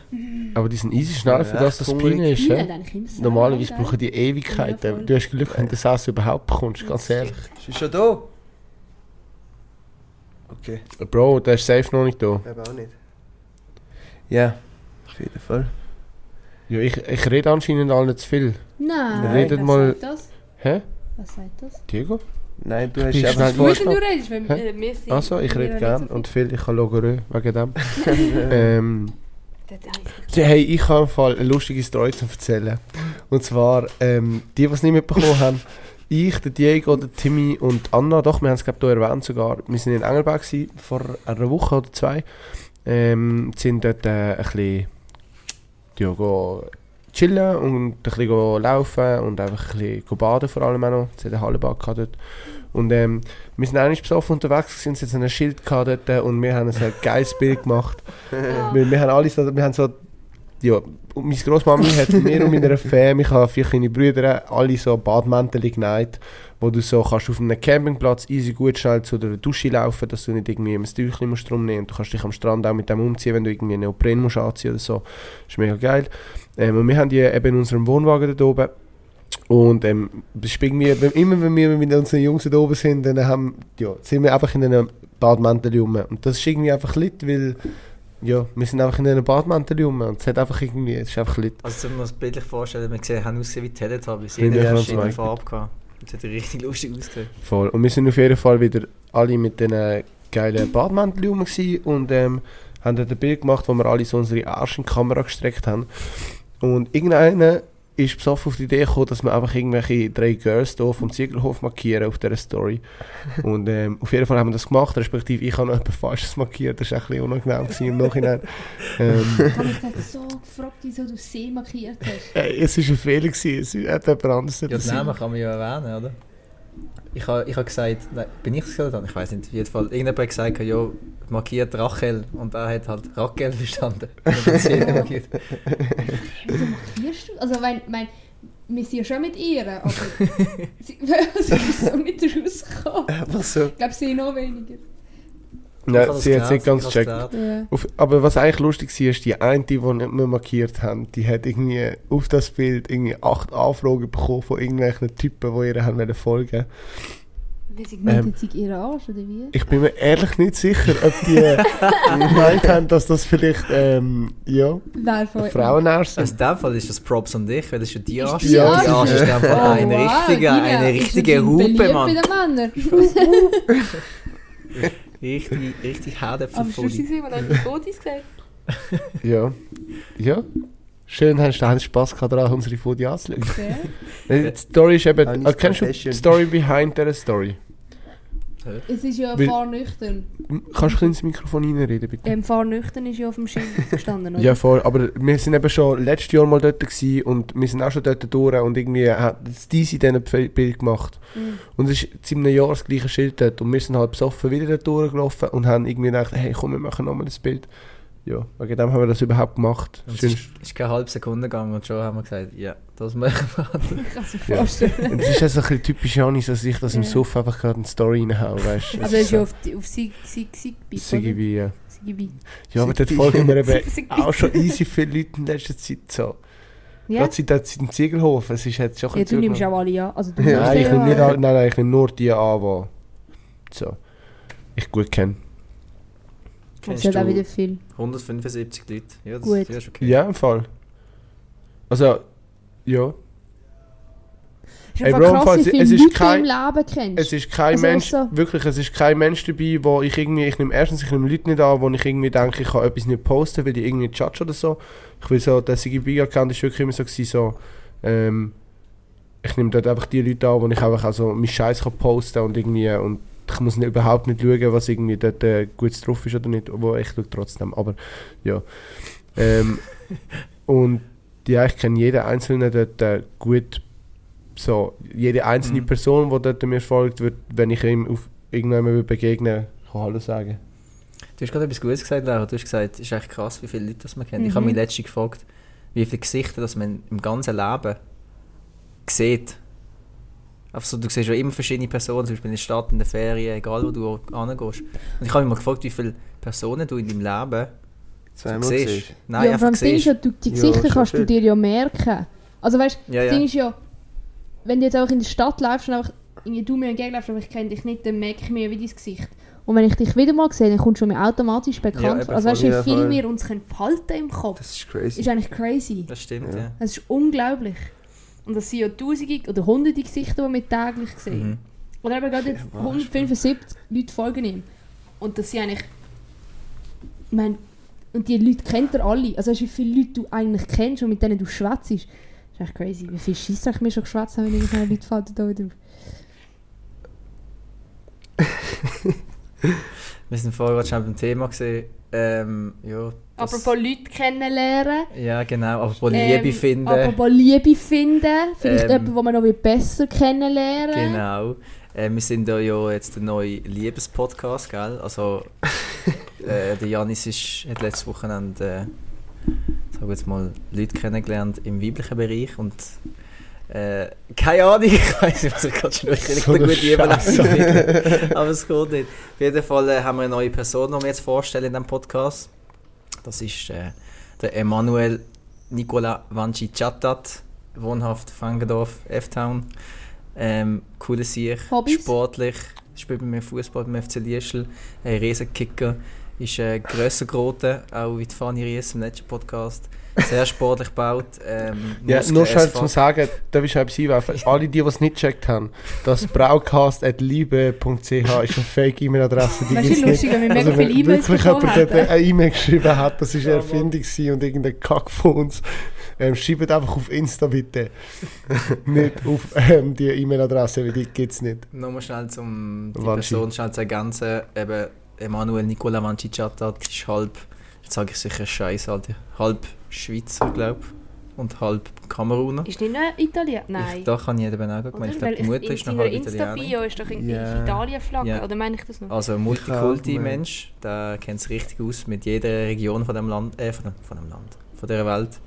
Aber die sind easy schnell, für das das Recht Pine ist. Ja, Ja? Normalerweise brauchen die Ewigkeiten. Ja, du hast Glück, wenn du das Essen überhaupt bekommst, ganz ehrlich. Ist schon da? Okay, Bro, der ist safe noch nicht da. aber auch nicht. Ja, auf jeden Fall. Ja, ich, ich rede anscheinend alle nicht zu viel. Nein. Wir reden was mal- Sagt das? Hä? Was sagt das? Diego? Nein, du Ich hast bin einfach wenn du redest, wenn äh, wir sind. Also, ich rede gern und viel, ich kann Logorö wegen dem. [LAUGHS] ähm, Hey, ich habe Fall eine lustige Story zu erzählen. Und zwar, ähm, die, die es nicht mitbekommen haben, [LAUGHS] ich, der Diego, der Timmy und Anna, doch, wir haben es glaube ich hier erwähnt sogar, wir sind in Engelberg gewesen, vor einer Woche oder zwei, ähm, sind dort äh, ein bisschen ja, chillen und ein bisschen laufen und einfach ein bisschen baden vor allem auch noch. Es hat eine Hallenbad gehabt dort. Und ähm, wir sind eigentlich besoffen unterwegs, gewesen, es hat ein Schild dort und wir haben ein geiles Bild gemacht. [LAUGHS] wir, wir haben alle so, wir haben so, ja, und meine Großmami hat mir und meiner [LAUGHS] Fam, ich habe vier kleine Brüder, alle so Badmäntel genäht, wo du so kannst auf einem Campingplatz easy gut schnell zu der Dusche laufen, dass du nicht irgendwie ein Tüchlein musst drum nehmen. Du kannst dich am Strand auch mit dem umziehen, wenn du irgendwie einen Neopren musst anziehen oder so. Das ist mega geil. Ähm, und wir haben die eben in unserem Wohnwagen dort oben. Und ähm, wenn- immer wenn wir mit unseren Jungs da oben sind, dann haben, ja, sind wir einfach in einem Badmantel rum. Und das ist irgendwie einfach lit, weil ja, wir sind einfach in einem Badmantel rum und es hat einfach irgendwie, es ist einfach lit. Also, man das bildlich vorstellen, wir gesehen, haben ausgesehen wie Teletubbies. Jeder hat ganz verschiedene weit. Farbe gehabt. Das hat richtig lustig ausgesehen. Voll. Und wir sind auf jeden Fall wieder alle mit diesen geilen Badmänteln rum und ähm, haben dort ein Bild gemacht, wo wir alle so unsere Arsch in die Kamera gestreckt haben. Und irgendeiner ist besoffen auf die Idee gekommen, dass wir einfach irgendwelche drei Girls hier vom Ziegelhof markieren auf dieser Story. [LAUGHS] Und ähm, auf jeden Fall haben wir das gemacht, respektive ich habe noch etwas Falsches markiert, das war ein bisschen unangenehm gewesen im Nachhinein. [LAUGHS] ähm, Ich habe mich gerade so gefragt, wieso du See markiert hast. äh, es war ein Fehler, gewesen. es hat jemand anderes Ja, den Namen kann man ja erwähnen, oder? Ich habe ich ha gesagt, nein, bin ich es gesagt? Ich weiß nicht, auf jeden Fall. Irgendjemand hat gesagt, ja, markiert Rachel und er hat halt Rachel [LAUGHS] verstanden. Und sie markiert. Wieso markierst du? Also, mein, mein, wir sind ja schon mit ihr, aber [LAUGHS] sie, [LAUGHS] sie ist so nicht rausgekommen. Einfach so. Ich glaube, sie noch weniger. Nein, sie hat es nicht ganz gecheckt. Ja. Aber was eigentlich lustig war, ist, die eine, die wir markiert haben, die hat irgendwie auf das Bild irgendwie acht Anfragen bekommen von irgendwelchen Typen, die ihr haben folgen Wie sie gemeint Ähm. hat, sie ihr Arsch, oder wie? Ich bin mir ehrlich nicht sicher, ob die [LAUGHS] gemeint haben, dass das vielleicht ähm, ja, von Frauenärzte Also sind. in dem Fall ist das Props an dich, weil das ist ja die Ist Arsch. die Die Arsch? Arsch ist in dem Fall Oh, eine wow, richtige, Gina, eine richtige Hupe, Mann. [LAUGHS] Richtig, richtig Aber Herdäpfelpulli. schon gesehen, man hat die Fotos [LAUGHS] gesehen. Ja. ja. Schön, hast du Spass gehabt daran, unsere Fotos anzuschauen. Ja. [LAUGHS] Die Story ist eben, äh, kennst du die. Story behind dieser Story? Es ist ja Weil- fahrnüchtern. Kannst du ins Mikrofon reinreden, bitte? Ähm, fahrnüchtern ist ja auf dem Schild [LAUGHS] gestanden, oder? Ja, voll. Aber wir sind eben schon letztes Jahr mal dort gewesen und wir sind auch schon dort durch und irgendwie hat das Disi dann ein Pf- Bild gemacht. Mhm. Und es ist einem Jahr das gleiche Schild dort und wir sind halt besoffen wieder dort durchgelaufen und haben irgendwie gedacht, hey komm, wir machen nochmal das Bild. Ja, wegen dem haben wir das überhaupt gemacht. Und es Schön. ist, ist keine halbe Sekunde gegangen und schon haben wir gesagt, ja, das machen [LAUGHS] wir. Ich kann es mir Ja. vorstellen. Und es ist also ein bisschen typisch Janis, dass ich das im Ja. Suff einfach gerade in die Story reinhaue, weißt du? Also es ist ja auf, auf Sig Sig Sigby, Siggi, ja. Sigby. Ja, aber dort folgen wir eben [LAUGHS] auch schon easy viele Leute in letzter Zeit so. Ja? Gerade seit, seit dem Ziegelhof, es ist jetzt schon ein ja, du nimmst auch alle an. Also, du Ja, nimmst Nein, ich ja nehme nicht nein, nein, ich nehme nur die an, die so, ich gut kenne. Kennst es hat auch du wieder viel. 175 Leute. Ja, das, Gut. ja, ist okay. Ja, im Fall. Also, ja. Ist Ey, Bro, krass, wie es- ist kein- Leben kennst. Es ist kein Also, Mensch, so- wirklich, es ist kein Mensch dabei, wo ich irgendwie, ich nehme erstens, ich nehme Leute nicht an, wo ich irgendwie denke, ich kann etwas nicht posten, weil die irgendwie judge oder so. Ich will so, der Sigi Big Account ist wirklich immer so gewesen, so, ähm, ich nehme dort einfach die Leute an, wo ich einfach also meinen Scheiß kann posten und irgendwie, und ich muss nicht, überhaupt nicht schauen, was irgendwie dort äh, gut drauf ist oder nicht, wo ich schaue trotzdem, aber ja. Ähm, [LAUGHS] und ja, ich kenne jeden Einzelnen dort äh, gut, so, jede einzelne Mhm. Person, die dort mir folgt, wird, wenn ich ihm auf irgendjemanden begegnen kann Hallo sagen. Du hast gerade etwas Gutes gesagt, Laura. Du hast gesagt, es ist echt krass, wie viele Leute das man kennt. Ich Mhm. habe mich letztens gefragt, wie viele Gesichter das man im ganzen Leben sieht. Einfach so, du siehst ja immer verschiedene Personen, zum Beispiel in der Stadt, in der Ferien, egal wo du hingehst. Und ich habe mich mal gefragt, wie viele Personen du in deinem Leben Zweimal siehst. Nein, ja, vor einfach siehst. ja, du, die Ja, Gesichter schon kannst du viel. dir ja merken. Also weißt du, Ja, das ja. Ding ist ja, wenn du jetzt einfach in der Stadt läufst und einfach irgendwie du mir entgegenläufst, aber ich kenne dich nicht, dann merke ich mir wie dein Gesicht. Und wenn ich dich wieder mal sehe, dann kommst du mir automatisch bekannt Ja, vor. eben, Also weißt du, wie Ja, viel wir uns können behalten im Kopf. Das ist crazy. ist eigentlich crazy. Das stimmt, Ja. ja. Das ist unglaublich. Und das sind ja tausende oder hunderte Gesichter, die wir täglich sehen. Mhm. Oder eben gerade jetzt Ja, 175 Leute folgen ihm. Und das sind eigentlich. Ich meine, und die Leute kennt er alle. Also weißt du, wie viele Leute du eigentlich kennst und mit denen du schwätzt. Das ist echt crazy. Wie viel Scheiß ich mir schon geschwätzt habe, wenn ich Leute fällt da wieder. [LAUGHS] Wir sind vorher gerade schon beim Thema gesehen. Ähm, ja, Apropos Leute kennenlernen. Ja, genau. Aber ähm, Liebe finden. Apropos Liebe finden. Vielleicht Ähm, jemanden, den man noch besser kennenlernen Genau. Äh, wir sind ja, ja jetzt der neue Liebespodcast, gell? Also, [LAUGHS] äh, der Janis ist, hat letztes Wochenende, äh, wir jetzt mal, Leute kennengelernt im weiblichen Bereich und äh, keine Ahnung, [LAUGHS] ich weiß nicht, was ich gerade schon richtig So Scheiße. finde. [LAUGHS] Aber es geht nicht. Auf jeden Fall äh, haben wir eine neue Person, die wir jetzt vorstellen in diesem Podcast. Das ist äh, der Emanuel Nicola Vanci Chattat, wohnhaft Fangendorf, F-Town. Ähm, cooler Sieg, sportlich, spielt bei mir Fußball beim FC Liesl, ein Riesenkicker, ist äh, grösser geworden, auch wie die Fanny Ries im letzten Podcast. Sehr sportlich gebaut. Ähm, Ja, Muskeln, nur schnell zum Sagen, darf ich etwas einwerfen? Alle, die, die es nicht gecheckt haben, das braucast.liebe.ch ist eine die Weißt gibt's du, nicht. lustig, wenn wir mega Also viele E-Mails wirklich bekommen jemand eine E-Mail geschrieben hat, das ist eine Ja. Erfindung und irgendein Kack von uns, ähm, schreibt einfach auf Insta bitte. [LAUGHS] nicht auf ähm, die E-Mail-Adresse, weil die gibt es nicht. Nochmal schnell zum die. Person schnell zu ergänzen. Eben, Emanuel Nicola Vanci Chattat ist halb, jetzt sage ich sicher Scheiße, Alter, halb Schweizer, glaube und halb Kameruner. Ist nicht nur Italien? Nein. Ich, da kann ich eben auch Oder? Ich glaube, die Mutter in ist noch halb Italienerin. Insta-Bio ist doch in Ja. Italien-Flagge, Ja. oder meine ich das noch? Also ein Ich Multikulti-Mensch, der kennt sich richtig aus mit jeder Region von dem Land, äh, von dem, von dem Land, von dieser Welt.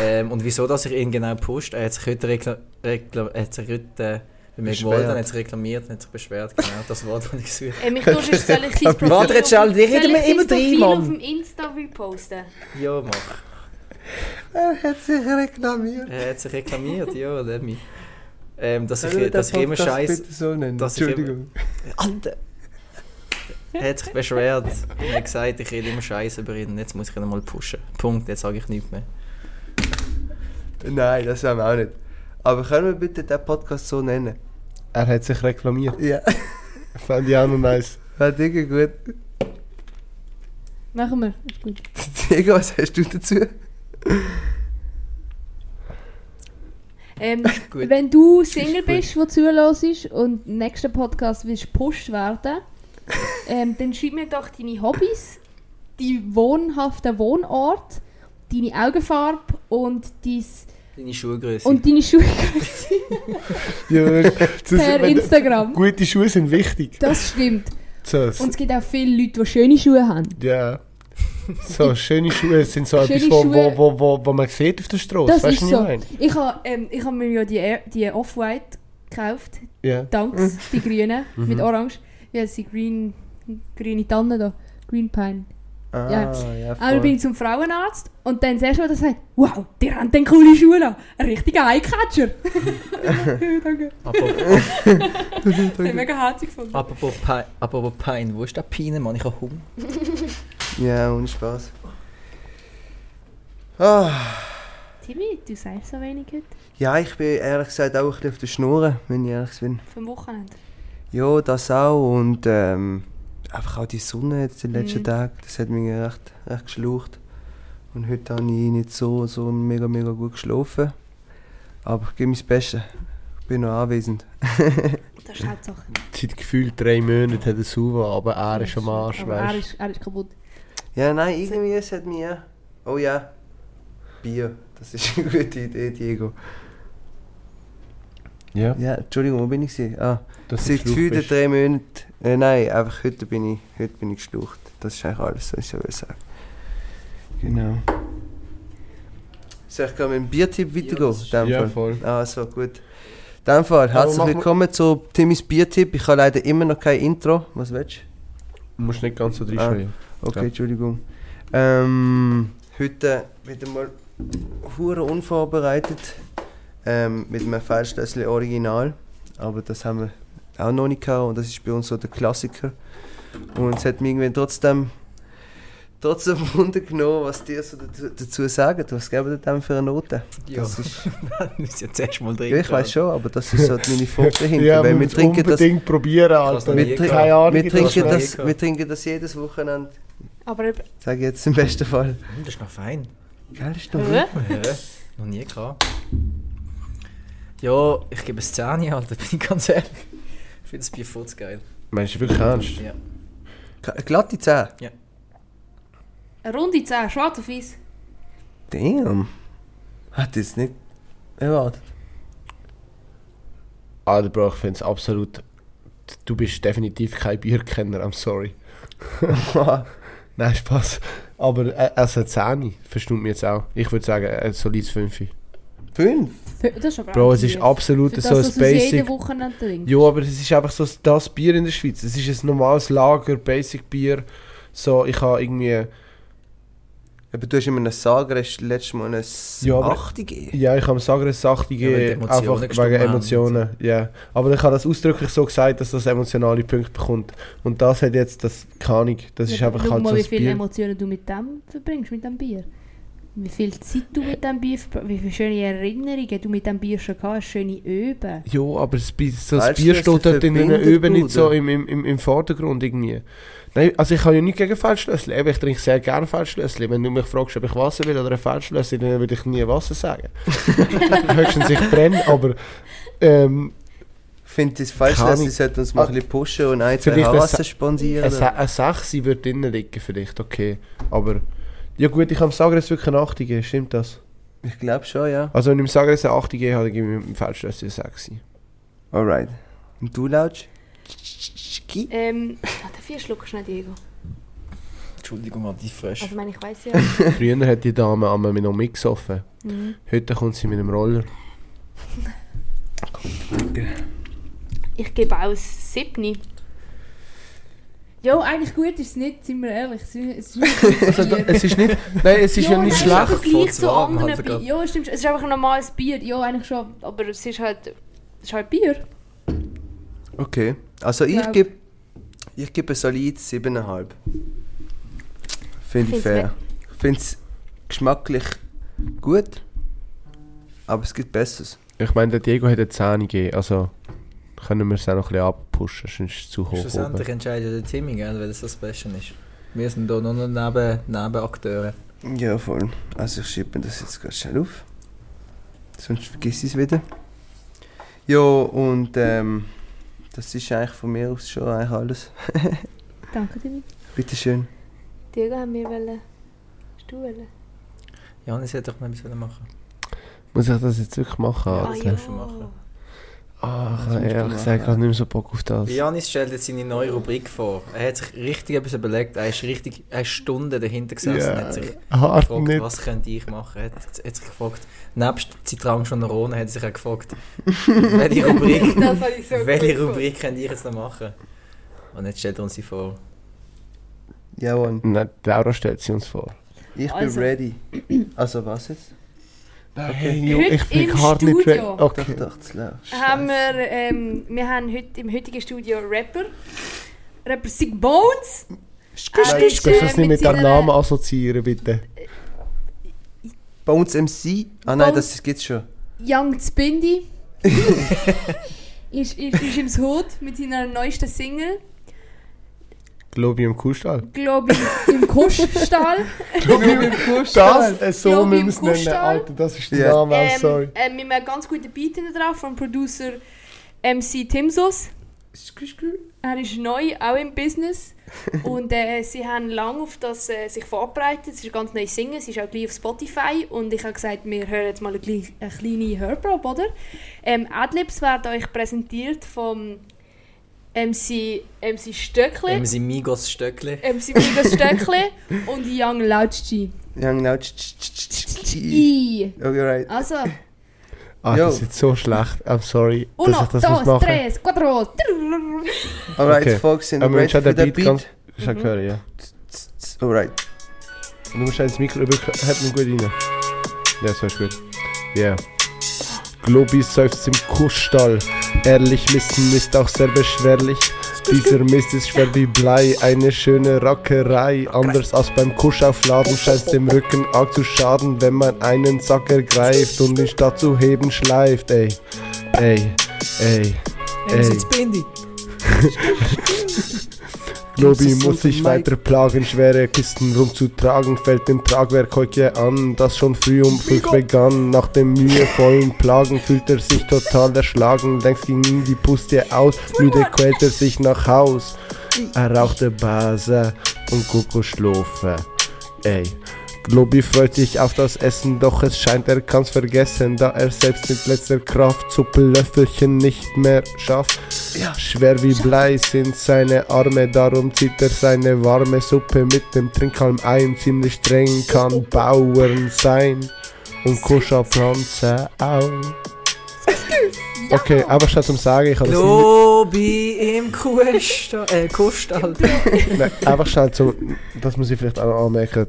Ähm, und wieso, dass ich ihn genau pusht, er hat sich heute, rekla rekla er hat sich heute äh, mir Beschwert. gewollt, er hat sich reklamiert, er hat sich beschwert, genau, das Wort, das ich gesucht Äh, mich tust du, soll ich [LAUGHS] sein Profil Warte, jetzt schnell, die reden wir ich immer drin, Profil Mann. auf dem Insta reposten? Ja, mach. Er hat sich reklamiert. Er hat sich reklamiert, ja, Lemmy. Ähm, dass Können wir ich, dass ich immer Podcast Scheiß. bitte so nennen? dass ich immer- Entschuldigung. Alter! Er hat sich beschwert. Er hat gesagt, ich rede immer Scheiß über ihn. Jetzt muss ich ihn mal pushen. Punkt, jetzt sage ich nichts mehr. Nein, das haben wir auch nicht. Aber können wir bitte den Podcast so nennen? Er hat sich reklamiert. Ja. [LAUGHS] Fand ich auch noch nice. Ja, Digga, gut. Machen wir, ist gut. [LAUGHS] Diego, was hast du dazu? Ähm, [LAUGHS] Gut. wenn du Single bist, der zulässt und im nächsten Podcast willst gepusht werden, ähm, dann schreib mir doch deine Hobbys, deinen wohnhaften Wohnort, deine Augenfarbe und, dies, Deine Schuhgröße. und deine Schuhe [LAUGHS] Ja, das, per Instagram. Gute Schuhe sind wichtig. Das stimmt. So, Und es gibt auch viele Leute, die schöne Schuhe haben. ja. So, schöne Schuhe sind so Schöne etwas, wo, wo, Schuhe. wo, wo, wo man sieht auf der Straße. Das weißt ist du, so. was ich habe ähm, ich hab mir ja die, die Off-White gekauft. Ja. Danks, die [LAUGHS] grünen Mhm. mit Orange. Wie heißt sie? Green, grüne Tanne da. Green Pine. Ah, Ja. ja, voll. bin ich zum Frauenarzt und dann erste Mal, dass er sagt, wow, die haben dann coole Schuhe an. Ein richtiger Eyecatcher. Danke. [LAUGHS] Apropos, Ich habe mega herzig gefunden. apropos, Pi- apropos Pein, wo ist der Peine, Mann? Ich habe Hunger. [LAUGHS] Ja, ohne Spaß. Ah. Timmy, du sagst so wenig heute Ja, ich bin ehrlich gesagt auch ein bisschen auf der Schnur, wenn ich ehrlich bin. vom Wochenende. Ja, das auch und ähm, einfach auch die Sonne jetzt in den letzten Mhm. Tagen, das hat mich recht, recht geschlaucht. Und heute habe ich nicht so, so mega, mega gut geschlafen. Aber ich gebe mein Bestes. Ich bin noch anwesend. [LAUGHS] Das ist Hauptsache. Seit gefühlt drei Monaten hat er sauber, aber er ist am Arsch, Aber er weißt ist, er ist kaputt. Ja, nein, irgendwie es hat mich... ja- Oh ja, Bier. Das ist eine gute Idee, Diego. Ja, Ja, Entschuldigung, wo bin ich? Ah, dass du seit bist. drei Monaten... Äh, nein, einfach heute bin ich, heute bin ich geschlucht. Das ist eigentlich alles, was ich so will sagen. Genau. Soll ich gerade mit dem Biertipp weitergehen? das Ja, Fall? voll. Ah, so gut. In dem Fall, herzlich willkommen zu Timmys Biertipp. Ich habe leider immer noch kein Intro. Was willst Du musst nicht ganz so drin Ah. du? Okay, Ja. Entschuldigung. Ähm, heute wieder mal hure unvorbereitet. Ähm, mit einem Feldschlössli Original. Aber das haben wir auch noch nicht gehabt und das ist bei uns so der Klassiker. Und es hat mich irgendwie trotzdem trotzdem [LAUGHS] Wunder genommen, was die so dazu, sagen. Was geben die dem für eine Note? Ja, Das ist, [LAUGHS] [LAUGHS] wir müssen jetzt erst mal ja, trinken. ich weiß schon, aber das ist so meine Frage dahinter. Ja, weil wir trinken das, unbedingt probieren, Kannst Alter. wir, Keine Ahnung, wir, das trinken das, wir trinken das jedes Wochenende. Aber eben, Sage ich jetzt im besten Fall. Hm, Das ist noch fein. Geil ist doch Hä? Ja, noch nie gehabt. Ja, ich gebe es 10, Alter, bin ich ganz ehrlich. Ich finde das Bier voll geil. Meinst du wirklich ernst? Ja. Eine glatte 10. eine runde 10, schwarz auf weiß. Damn. Hätte ich es nicht erwartet. Alter, Bro, ich finde es absolut du bist definitiv kein Bierkenner, I'm sorry. [LAUGHS] Nein, Spaß. Aber äh, also 10, verstimmt mich jetzt auch. Ich würde sagen, ein solides 5. Fünf? Das ist aber Bro, es ist absolut so das, ein Basic. jede trinkst. Ja, aber es ist einfach so das Bier in der Schweiz. Es ist ein normales Lager, Basic Bier. So, ich habe irgendwie. Aber du hast immer einen Sager, hast letztes Mal eine Ja, aber- 8 gegeben. Ja, ich habe sagen, es Sache Ja, weil die gegeben, Emotionen einfach wegen. Emotionen. Ja. Aber ich habe das ausdrücklich so gesagt, dass das emotionale Punkte bekommt. Und das hat jetzt das keine Ahnung. Das ist Ja, einfach schau halt mal, so wie viele Bier. Emotionen du mit dem verbringst, mit dem Bier. Wie viel Zeit du mit dem Bier wie viele schöne Erinnerungen du mit dem Bier schon gehabt hast, schöne Öben. Ja, aber das, Bi- so das Weißt du, Bier steht dort in verbindet, Öben nicht so im, im, im, im Vordergrund irgendwie. Nein, also ich habe ja nichts gegen Feldschlössli. Eben, Ich trinke sehr gerne Feldschlössli. Wenn du mich fragst, ob ich Wasser will oder ein Feldschlössli, dann würde ich nie Wasser sagen. [LAUGHS] Höchstens ich brenne, aber ähm, Ich finde das falsch, dass sie sollten uns mal ein bisschen pushen und ein, zwei Sa- sponsieren. Ein, Se- ein 6 wird drinnen liegen vielleicht, okay. Aber, ja gut, ich kann sagen, es wirklich eine 8 geben, stimmt das? Ich glaube schon, ja. Also wenn ich sage, es eine 8 geben habe, dann gebe ich mit dem Feldschlössli eine 6. Alright. Und du, Lautsch? Ähm, ah, der vier Schluck schnell, Diego. Entschuldigung, mal die frisch. Also, ich meine, ich weiß ja. [LAUGHS] Früher hat die Dame einmal mit noch mitgesoffen. Mhm. Heute kommt sie mit einem Roller. Ich gebe auch ein Siebni. Ja, eigentlich gut ist es nicht, sind wir ehrlich. Es ist, es ist [LAUGHS] nicht Also, da, es ist nicht, nein, es ist ja, nicht es schlecht. Ist im Vergleich zu warm, anderen also. Ja, stimmt. Es ist einfach ein normales Bier. Ja, eigentlich schon. Aber es ist halt, es ist halt Bier. Okay. Also ich Glaub- gebe ich gebe ein solid 7,5. Finde ich Find's fair. Ich finde es geschmacklich gut, aber es gibt Besseres. Ich meine, der Diego hat eine 10 gegeben, also können wir es auch noch ein bisschen abpushen, sonst ist es zu hoch Schlussendlich oben. entscheidet der Timmy, gell, weil das so special ist. Wir sind hier nur noch neben, Nebenakteure. Ja, voll. Also ich schiebe mir das jetzt ganz schnell auf. Sonst vergiss ich es wieder. Ja, und ähm, das ist eigentlich von mir aus schon eigentlich alles. [LAUGHS] Danke, Timmy. Bitteschön. Diego haben wir wollen. Hast du wollen? Janis hätte doch noch etwas machen Muss ich das jetzt wirklich machen? Ja, Ah, das Du machen. Ah, ich habe ehrlich gesagt nicht mehr so Bock auf das. Janis stellt jetzt seine neue Rubrik vor. Er hat sich richtig etwas überlegt. Er ist richtig eine Stunde dahinter gesessen Ja, und hat sich hart gefragt, nicht. was könnte ich machen. Er hat, hat sich gefragt, nebst Zitran schon Rone, hat er sich auch gefragt, [LAUGHS] welche Rubrik, so welche Rubrik könnte ich jetzt noch machen. Und jetzt stellt er uns sie vor. Jawohl. Nein, Laura stellt sie uns vor. Ich Also. bin ready. Also was jetzt? Nein, Okay. Jo, Heute ich bin im hart nicht. Studio. Ich Okay. haben wir, ähm, wir haben heute im heutigen Studio Rapper. Rapper Sick Bones. Er Kannst ist, du äh, das nicht mit dem Namen assoziieren, bitte? Bones MC? Ah nein, Bones- das gibt's schon. Young Spindy. [LAUGHS] ist, ist, ist im Hood mit seiner neuesten Single. Glaube ich im Kuhstall. Glaube ich im Kuschstall. [LAUGHS] Das, äh, so Glaube ich müssen im wir es nennen, Kuhstall. Alter, das ist der Ja. Name, Ähm, sorry. äh, mit einem ganz guten Beat drauf vom Producer MC Timsos. Er ist neu, auch im Business. [LAUGHS] und äh, sie haben lange auf das äh, sich vorbereitet. Es ist eine ganz neue Single, sie ist auch gleich auf Spotify. Und ich habe gesagt, wir hören jetzt mal eine, eine kleine Hörprobe, oder? Ähm, Adlibs werden euch präsentiert vom MC, MC Stöckli, Sie Migos Stöckli. MC Migos Stöckli [LAUGHS] und Young Lautski. Ja, genau. Tsch, tsch, tsch, tsch, tsch. I. Okay, right. Also, [LAUGHS] Ah, Jo. das ist jetzt so schlecht. I'm sorry, dass uno, ich das dos, machen. tres, cuatro. Alright, Okay. Folks, schon für den den Beat Beat? ganz... Du Mhm. hören, ja. Alright. Und du musst ins Mikro wirklich... Hat man gut rein. Ja, so ist gut. Ja. Globi seufzt im Kuhstall. Ehrlich missen ist auch sehr beschwerlich. Dieser Mist ist schwer wie Blei, eine schöne Rackerei. Anders als beim Kuschaufladen scheint dem Rücken arg zu schaden, wenn man einen Sack ergreift und ihn statt zu heben schleift. Ey, ey, ey. Sie Ey. [LAUGHS] ist muss sich weiter plagen, schwere Kisten rumzutragen, fällt dem Tragwerk heute an, das schon früh um fünf begann. Nach dem mühevollen Plagen fühlt er sich total erschlagen, längst ging ihm die Puste aus, müde quält er sich nach Haus. Er rauchte Base und Kokosschlofe. Ey. Lobby freut sich auf das Essen, doch es scheint, er kann's vergessen, da er selbst mit letzter Kraft Suppellöffelchen nicht mehr schafft. Schwer wie Blei sind seine Arme, darum zieht er seine warme Suppe mit dem Trinkhalm ein. Ziemlich streng kann Bauern sein und Kuscherpflanze auch. [LAUGHS] Okay, aber statt zum Sagen, ich habe das Lobby im Kuhstall. Äh, Kuhstall. [LAUGHS] Nein, einfach schnell zum, das muss ich vielleicht auch noch anmerken.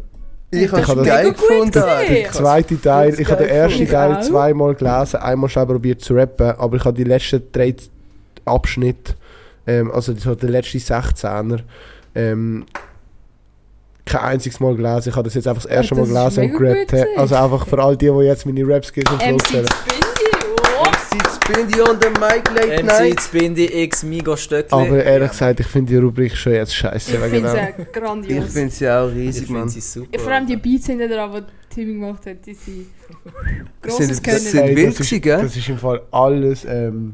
Ich Ich habe das- geil gefunden. Der zweite Teil, ich habe den ersten. Teil zweimal gelesen, einmal schnell probiert zu rappen, aber ich habe die letzten drei Abschnitte, ähm, also so der letzte 16er, ähm, kein einziges Mal gelesen. Ich habe das jetzt einfach das erste das Mal gelesen und gerappt. Also einfach für all die, die jetzt meine Raps-Skills und MC vorstellen. Spindy, oh. Sitzt Spindy on the mic late MC night. Spindy X Migo Stöckli. Aber ehrlich gesagt, ich finde die Rubrik schon jetzt scheiße. Ich finde dem. es Ich grandios. finde sie auch ich riesig, finde Mann. sie super. Vor allem die Beats hinten dran, die Timmy gemacht hat, die sind grosses Sind- Können. sind- wild das, gewesen, ist, gell? das ist im Fall alles, ähm,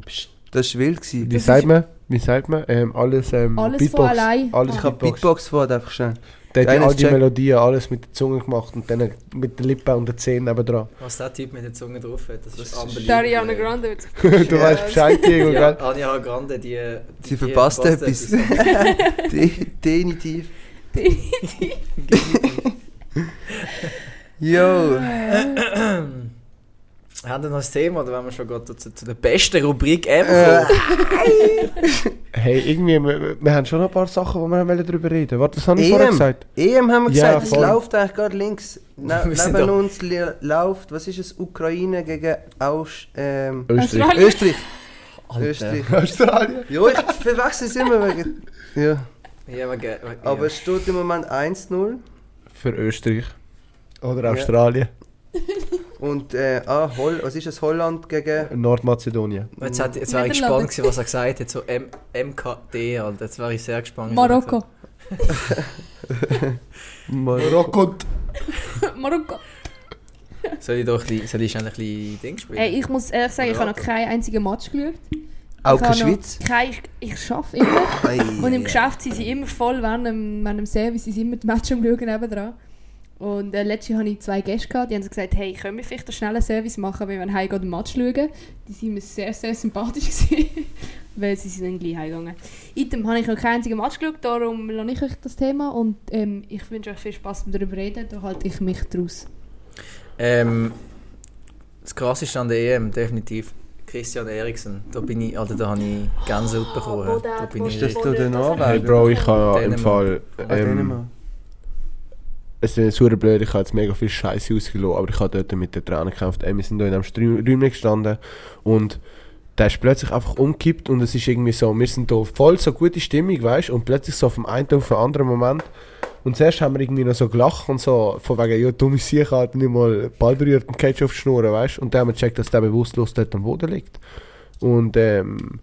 Das war wild. Gewesen. wie Das sagt ist- man? Wie sagt man? Ähm, alles ähm, Alles Beatbox. von allein. Alles. Ich habe Beatbox. Beatbox vor, einfach schnell. Der hat all ist die check. Melodien, alles mit der Zunge gemacht und dann mit der Lippe und der Zähnen nebendran. Was der Typ mit der Zunge drauf hat, das, Das ist ist- unbelievable. Dariana Grande wird sich [LAUGHS] du weißt Bescheid, Diego, Ja, gell? Anja Grande, die... Sie verpasst etwas. [LAUGHS] De- Definitiv. Yo. [LAUGHS] Haben wir noch ein Thema oder wollen wir schon gerade zu, zu der besten Rubrik ever kommen? Hey, irgendwie, wir, wir haben schon noch ein paar Sachen, wo wir haben wollen darüber reden Warte, das habe ich EM. vorher gesagt. EM haben wir Ja, gesagt, es läuft eigentlich gerade links. [LAUGHS] Ne Wir neben uns läuft, was ist es, Ukraine gegen Aus ähm, Österreich. Australien. Österreich. Österreich. Australien? Ja, ich verwechsel es immer wegen. Ja. Ja, aber, ge- Aber ja. es steht im Moment 1-0. Für Österreich. Oder Ja. Australien. Und äh, ah, Holl was ist es? Holland gegen. Nordmazedonien. Jetzt, hat, jetzt wäre ich gespannt gewesen, was er gesagt hat, so M MKD, Alter. Jetzt wäre ich sehr gespannt. Marokko. [LAUGHS] Marokko. [LAUGHS] Marokko. Soll ich doch ein bisschen, soll ich schnell ein bisschen Ding spielen? Hey, ich muss ehrlich sagen, ich habe noch keinen einzigen Match geschaut. Auch keine Schweiz. Kein, ich ich schaffe immer. Und im Geschäft sind sie immer voll, während dem, während dem Service sind sie immer die Match am Schauen nebendran. Und äh, letztes Jahr hatte ich zwei Gäste, gehabt, die haben so gesagt, hey, können wir vielleicht einen schnellen Service machen, wenn wir heimgehen den Match schauen. Die sind mir sehr, sehr sympathisch [LAUGHS] gewesen, weil sie sind dann gleich heimgegangen. Item habe ich noch keinen einzigen Match geschaut, darum lasse ich euch das Thema und ähm, ich wünsche euch viel Spaß beim darüber reden, da halte ich mich draus. Ähm, das krasseste an der EM, definitiv. Christian Eriksen, da bin ich, Alter, da habe ich Gänsehaut bekommen. der- da bin ich Ist das da der- hat- Hey? Bro, ich habe im Dänemark. Fall. Ähm. Es ist super blöd, ich habe jetzt mega viel Scheiße ausgelassen, aber ich habe dort mit den Tränen gekämpft. Ey, wir sind da in einem Räumchen gestanden und der ist plötzlich einfach umgekippt und es ist irgendwie so, wir sind da voll so gute Stimmung, weißt und plötzlich so vom einen auf den anderen Moment. Und zuerst haben wir irgendwie noch so gelacht und so, von wegen, ja, dumme Sicher halt nicht mal Ball berührt und Catch auf die Schnur, weißt Und dann haben wir gecheckt, dass der bewusstlos dort am Boden liegt. Und ähm,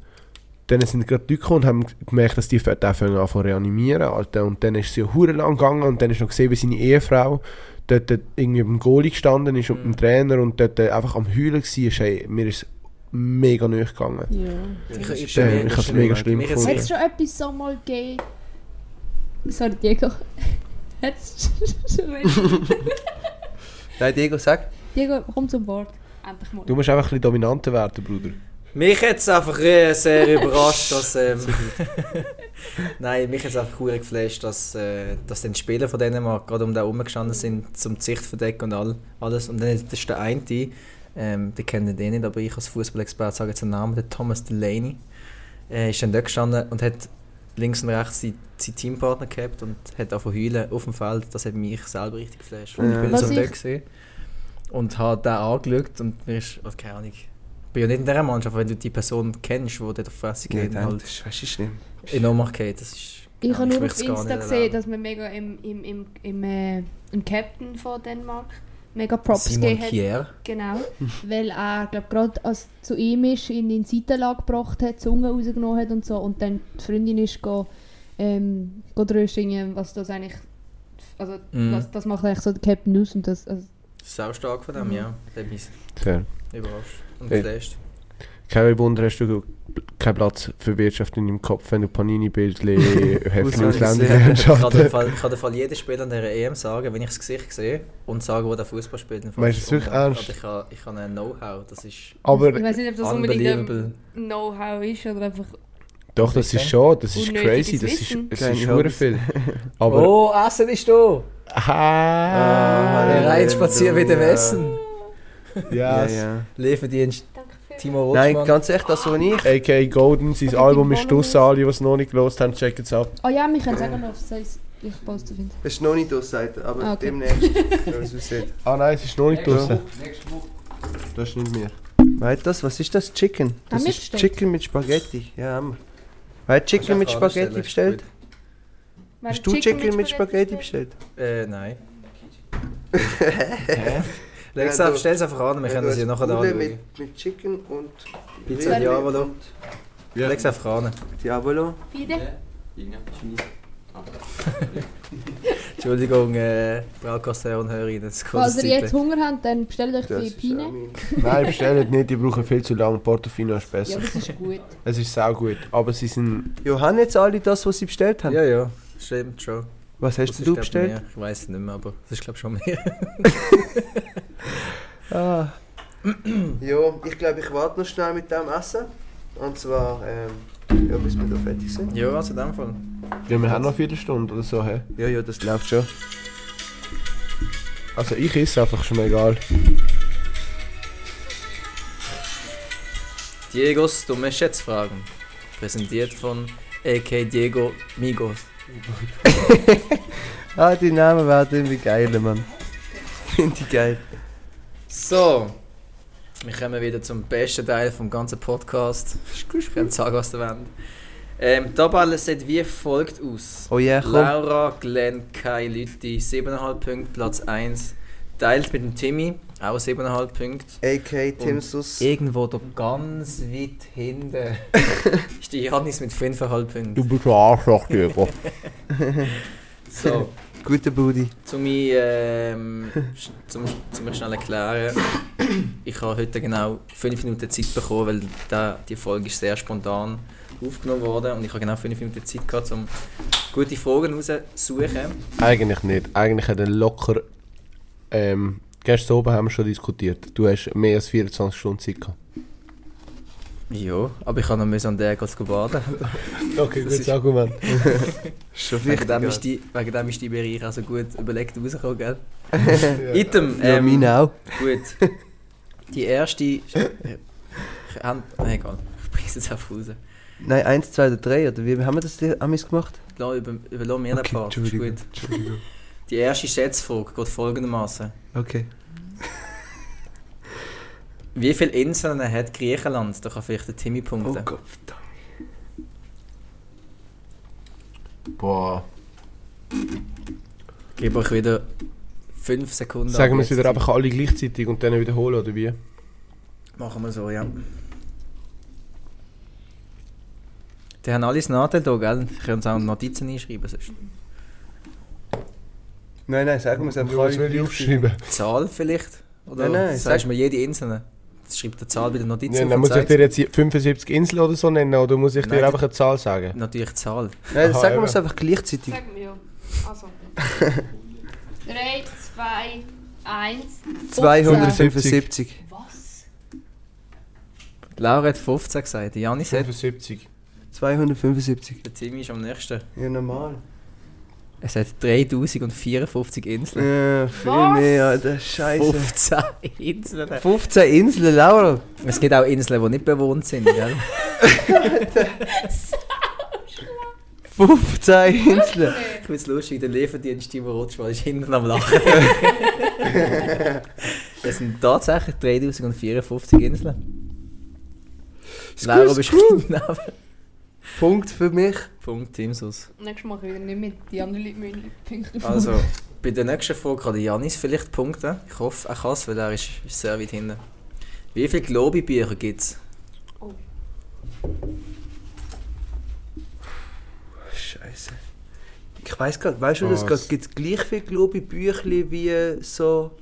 dann sind gerade die Leute gekommen und haben gemerkt, dass die Fette anfangen an zu reanimieren, Alter. Und dann ist sie ja hure lang gegangen und dann ist noch gesehen, wie seine Ehefrau dort dort irgendwie beim Goalie gestanden ist und Mhm. beim Trainer und dort äh, einfach am Heulen war. Ey, mir ist es mega nahe gegangen. Ja. Ich, ich, bin ich hab's mega schlimm jetzt- Hat es schon etwas so mal gegeben? Sorry, Diego. [LAUGHS] Hat es schon [LAUGHS] Nein, Diego, sag. Diego, komm zum Wort. Du musst einfach ein bisschen dominanter werden, Bruder. Mich hat es einfach äh, sehr überrascht, dass. Ähm, [LAUGHS] Nein, mich hat es einfach cool geflasht, dass, äh, dass die Spieler von Dänemark gerade um da rumgestanden sind, zum die Sicht verdecken und all, alles. Und dann ist der eine, ähm, den kennen den nicht, aber ich als Fußballexperte sage jetzt den Namen, der Thomas Delaney, äh, ist dann dort gestanden und hat links und rechts seinen sein Teampartner gehabt und hat auch heulen auf dem Feld. Das hat mich selber richtig geflasht. Und. Ich bin so dort gesehen und habe den angeschaut und mir ist, also keine Ahnung, bin ja nicht in dieser Mannschaft, wenn du die Person kennst, die dort auf die Fresse Ja, geht, dann, halt das ist schlimm. in Ohnmacht geht, das ist... Ich ja, habe nur auf Insta gesehen, dass man mega im, im, im, im, äh, im Captain von Dänemark mega Props Simon gegeben hat. Genau. weil er, glaube gerade als zu ihm ist, ihn in die Seitenlage gebracht hat, die Zunge rausgenommen hat und so. Und dann die Freundin ist go, ähm, go dröschingen, was das eigentlich. Also, Mhm. was, das macht eigentlich so der Captain aus. Und das, also, Sau stark von dem, Mhm. ja. Das hat mich Sehr. überrascht und Hey. geflasht. Kein Wunder, hast du keinen Platz für Wirtschaft in deinem Kopf, wenn du Panini-Bildchen, Ausländer sehen. Ich kann den anschaust. Fall, kann den Fall jeden Spieler an dieser EM sagen, wenn ich das Gesicht sehe und sage, wo der Fußball spielt. Dann Meinst du es wirklich ernst? Ich habe, ich habe ein Know-how, das ist Aber Ich weiß nicht, ob das unbedingt ein Know-how ist oder einfach. doch, das ist schon, das ist crazy, das ist, Hobbys. viel. [LAUGHS] Aber, Oh, Essen ist da! ah, Der rein spazieren mit dem Ja. Essen. Ja, [LAUGHS] yes. ja. Lieferdienst Timo Nein, Rotschmann. ganz echt, das so ich. A.K.A. Golden, sein Album ist draussen, alle, die es noch nicht gelost haben, checken es ab. Oh ja, wir können sagen, auf das ich poste finden. Es ist noch nicht er, aber Ah, okay. demnächst, [LAUGHS] wenn es aussieht. Ah nein, es ist noch nicht draussen. Das ist nicht mehr. Weißt das? Was ist das? Chicken? Das wir ist bestellt? Chicken mit Spaghetti. Ja, haben wir. Weißt du, Chicken mit Spaghetti bestellt? Hast du Chicken mit Spaghetti bestellt? Äh, nein. [LAUGHS] Ja, Leg's auf, stell's einfach an, wir können das ja nachher da anschauen. mit, mit Chicken und Pizza Diavolo. und Leg's einfach an. Diavolo. Bitte? [LAUGHS] Entschuldigung, äh, Frau Castellon, höre ich das Falls ihr jetzt. Hunger habt, dann bestellt euch Das die Pine. [LAUGHS] Nein, bestellt nicht, die brauchen viel zu lange. Portofino ist Ja, besser. das ist gut. Es ist sau gut, aber sie sind... Ja, haben jetzt alle das, was sie bestellt haben? Ja, ja, stimmt schon. Was Das hast ist, du bestellt? Mehr. Ich weiß es nicht mehr, aber das ist glaube schon mehr. [LAUGHS] [LAUGHS] Ah. ja, ich glaube, ich warte noch schnell mit dem Essen. Und zwar, ähm, ja, bis wir da fertig sind. ja, also in dem Fall. Ja, wir haben noch eine Viertelstunde oder so, hä? Ja, ja, das läuft schon. Also ich esse einfach schon egal. Diegos dumme Schätzfragen. Präsentiert von AK Diego Migos. [LAUGHS] Ah, die Namen werden irgendwie geil, Mann. Finde ich geil. So, wir kommen wieder zum besten Teil vom ganzen Podcast. Ich kann sagen, was du wollt. Ähm, die Tabelle sieht wie folgt aus. Oh ja, komm. Laura, Glenn, Kai, Lütti, 7,5 Punkte, Platz 1. Teilt mit dem Timmy, auch 7,5 Punkte. AK Timsus. Irgendwo da ganz weit hinten [LAUGHS] ist die Janis mit 5,5 Punkten. Du bist ein Arschloch, Diego. [LAUGHS] So, Guter Budi. zum mich, ähm, zum, zum mich schnell erklären, ich habe heute genau 5 Minuten Zeit bekommen, weil da, die Folge ist sehr spontan aufgenommen worden und ich habe genau 5 Minuten Zeit gehabt, um gute Fragen rauszusuchen. Eigentlich nicht. Eigentlich hat er locker... Ähm, gestern oben haben wir schon diskutiert. Du hast mehr als 24 Stunden Zeit gehabt. Ja, aber ich habe noch an der Gott baden. [LAUGHS] Okay, Das ist- Argument. [LAUGHS] Schon Wegen dem, ist die, wegen dem ist die Bereich also gut überlegt rausgekommen, gell? ja, [LAUGHS] Item, ja ähm, meine auch. Gut. Die erste. äh, Hand- Nein, egal. Ich bringe es jetzt einfach raus. Nein, 1, 2 oder 3, oder wie haben wir das amis gemacht? Lass über, überlass mir den Okay, Part. Ist Entschuldigung. gut. Entschuldigung. Die erste Schätzfrage geht folgendermaßen: Okay. Wie viele Inseln hat Griechenland? Da kann vielleicht der Timmy punkten. Oh Gott, verdammt. Boah. Ich gebe euch wieder 5 Sekunden. Sagen wir es wieder einfach alle gleichzeitig und dann wiederholen, oder wie? Machen wir so, ja. Die haben alles Nadel da, gell? Ich kann uns auch Notizen einschreiben. Sonst. Nein, nein, sagen wir es einfach. Was will ich aufschreiben? Zahl vielleicht? Oder Nein, nein, sagst sag- du mir jede Einzelne? Das schreibt eine Zahl bei der Notiz Ja, auf dann muss ich dir jetzt 75 Inseln oder so nennen, oder muss ich Nein, dir einfach eine Zahl sagen? Natürlich Zahl. Nein, Aha, sagen wir es einfach gleichzeitig. Sagen wir ja. Also. 3, 2, 1. 275. Was? Laura hat 15 gesagt, Janis hat. 75. 275. Der Timmy ist am nächsten. Ja, normal. Es hat 3054 Inseln. Ja, viel Was? mehr, Alter. Scheiße. 15 Inseln. 15 Inseln, Laura. Es gibt auch Inseln, die nicht bewohnt sind, gell? [LAUGHS] 15 Inseln. Ich finde es lustig, der Lieferdienst Timo Rotschwall ist hinten am Lachen. [LAUGHS] Es sind tatsächlich 3054 Inseln. Laura bist du genau. Punkt für mich. Punkt, Timsus. Nächstes Mal wieder nicht mit. Die anderen Leute Punkte Also, bei der nächsten Frage kann Janis vielleicht punkten. Ich hoffe, er kann es, weil er ist, ist sehr weit hinten. Wie viele Globi-Bücher gibt es? Scheiße. Ich weiß nicht, weißt du, es Was? gibt gleich viel, glaube ich, Büchli wie so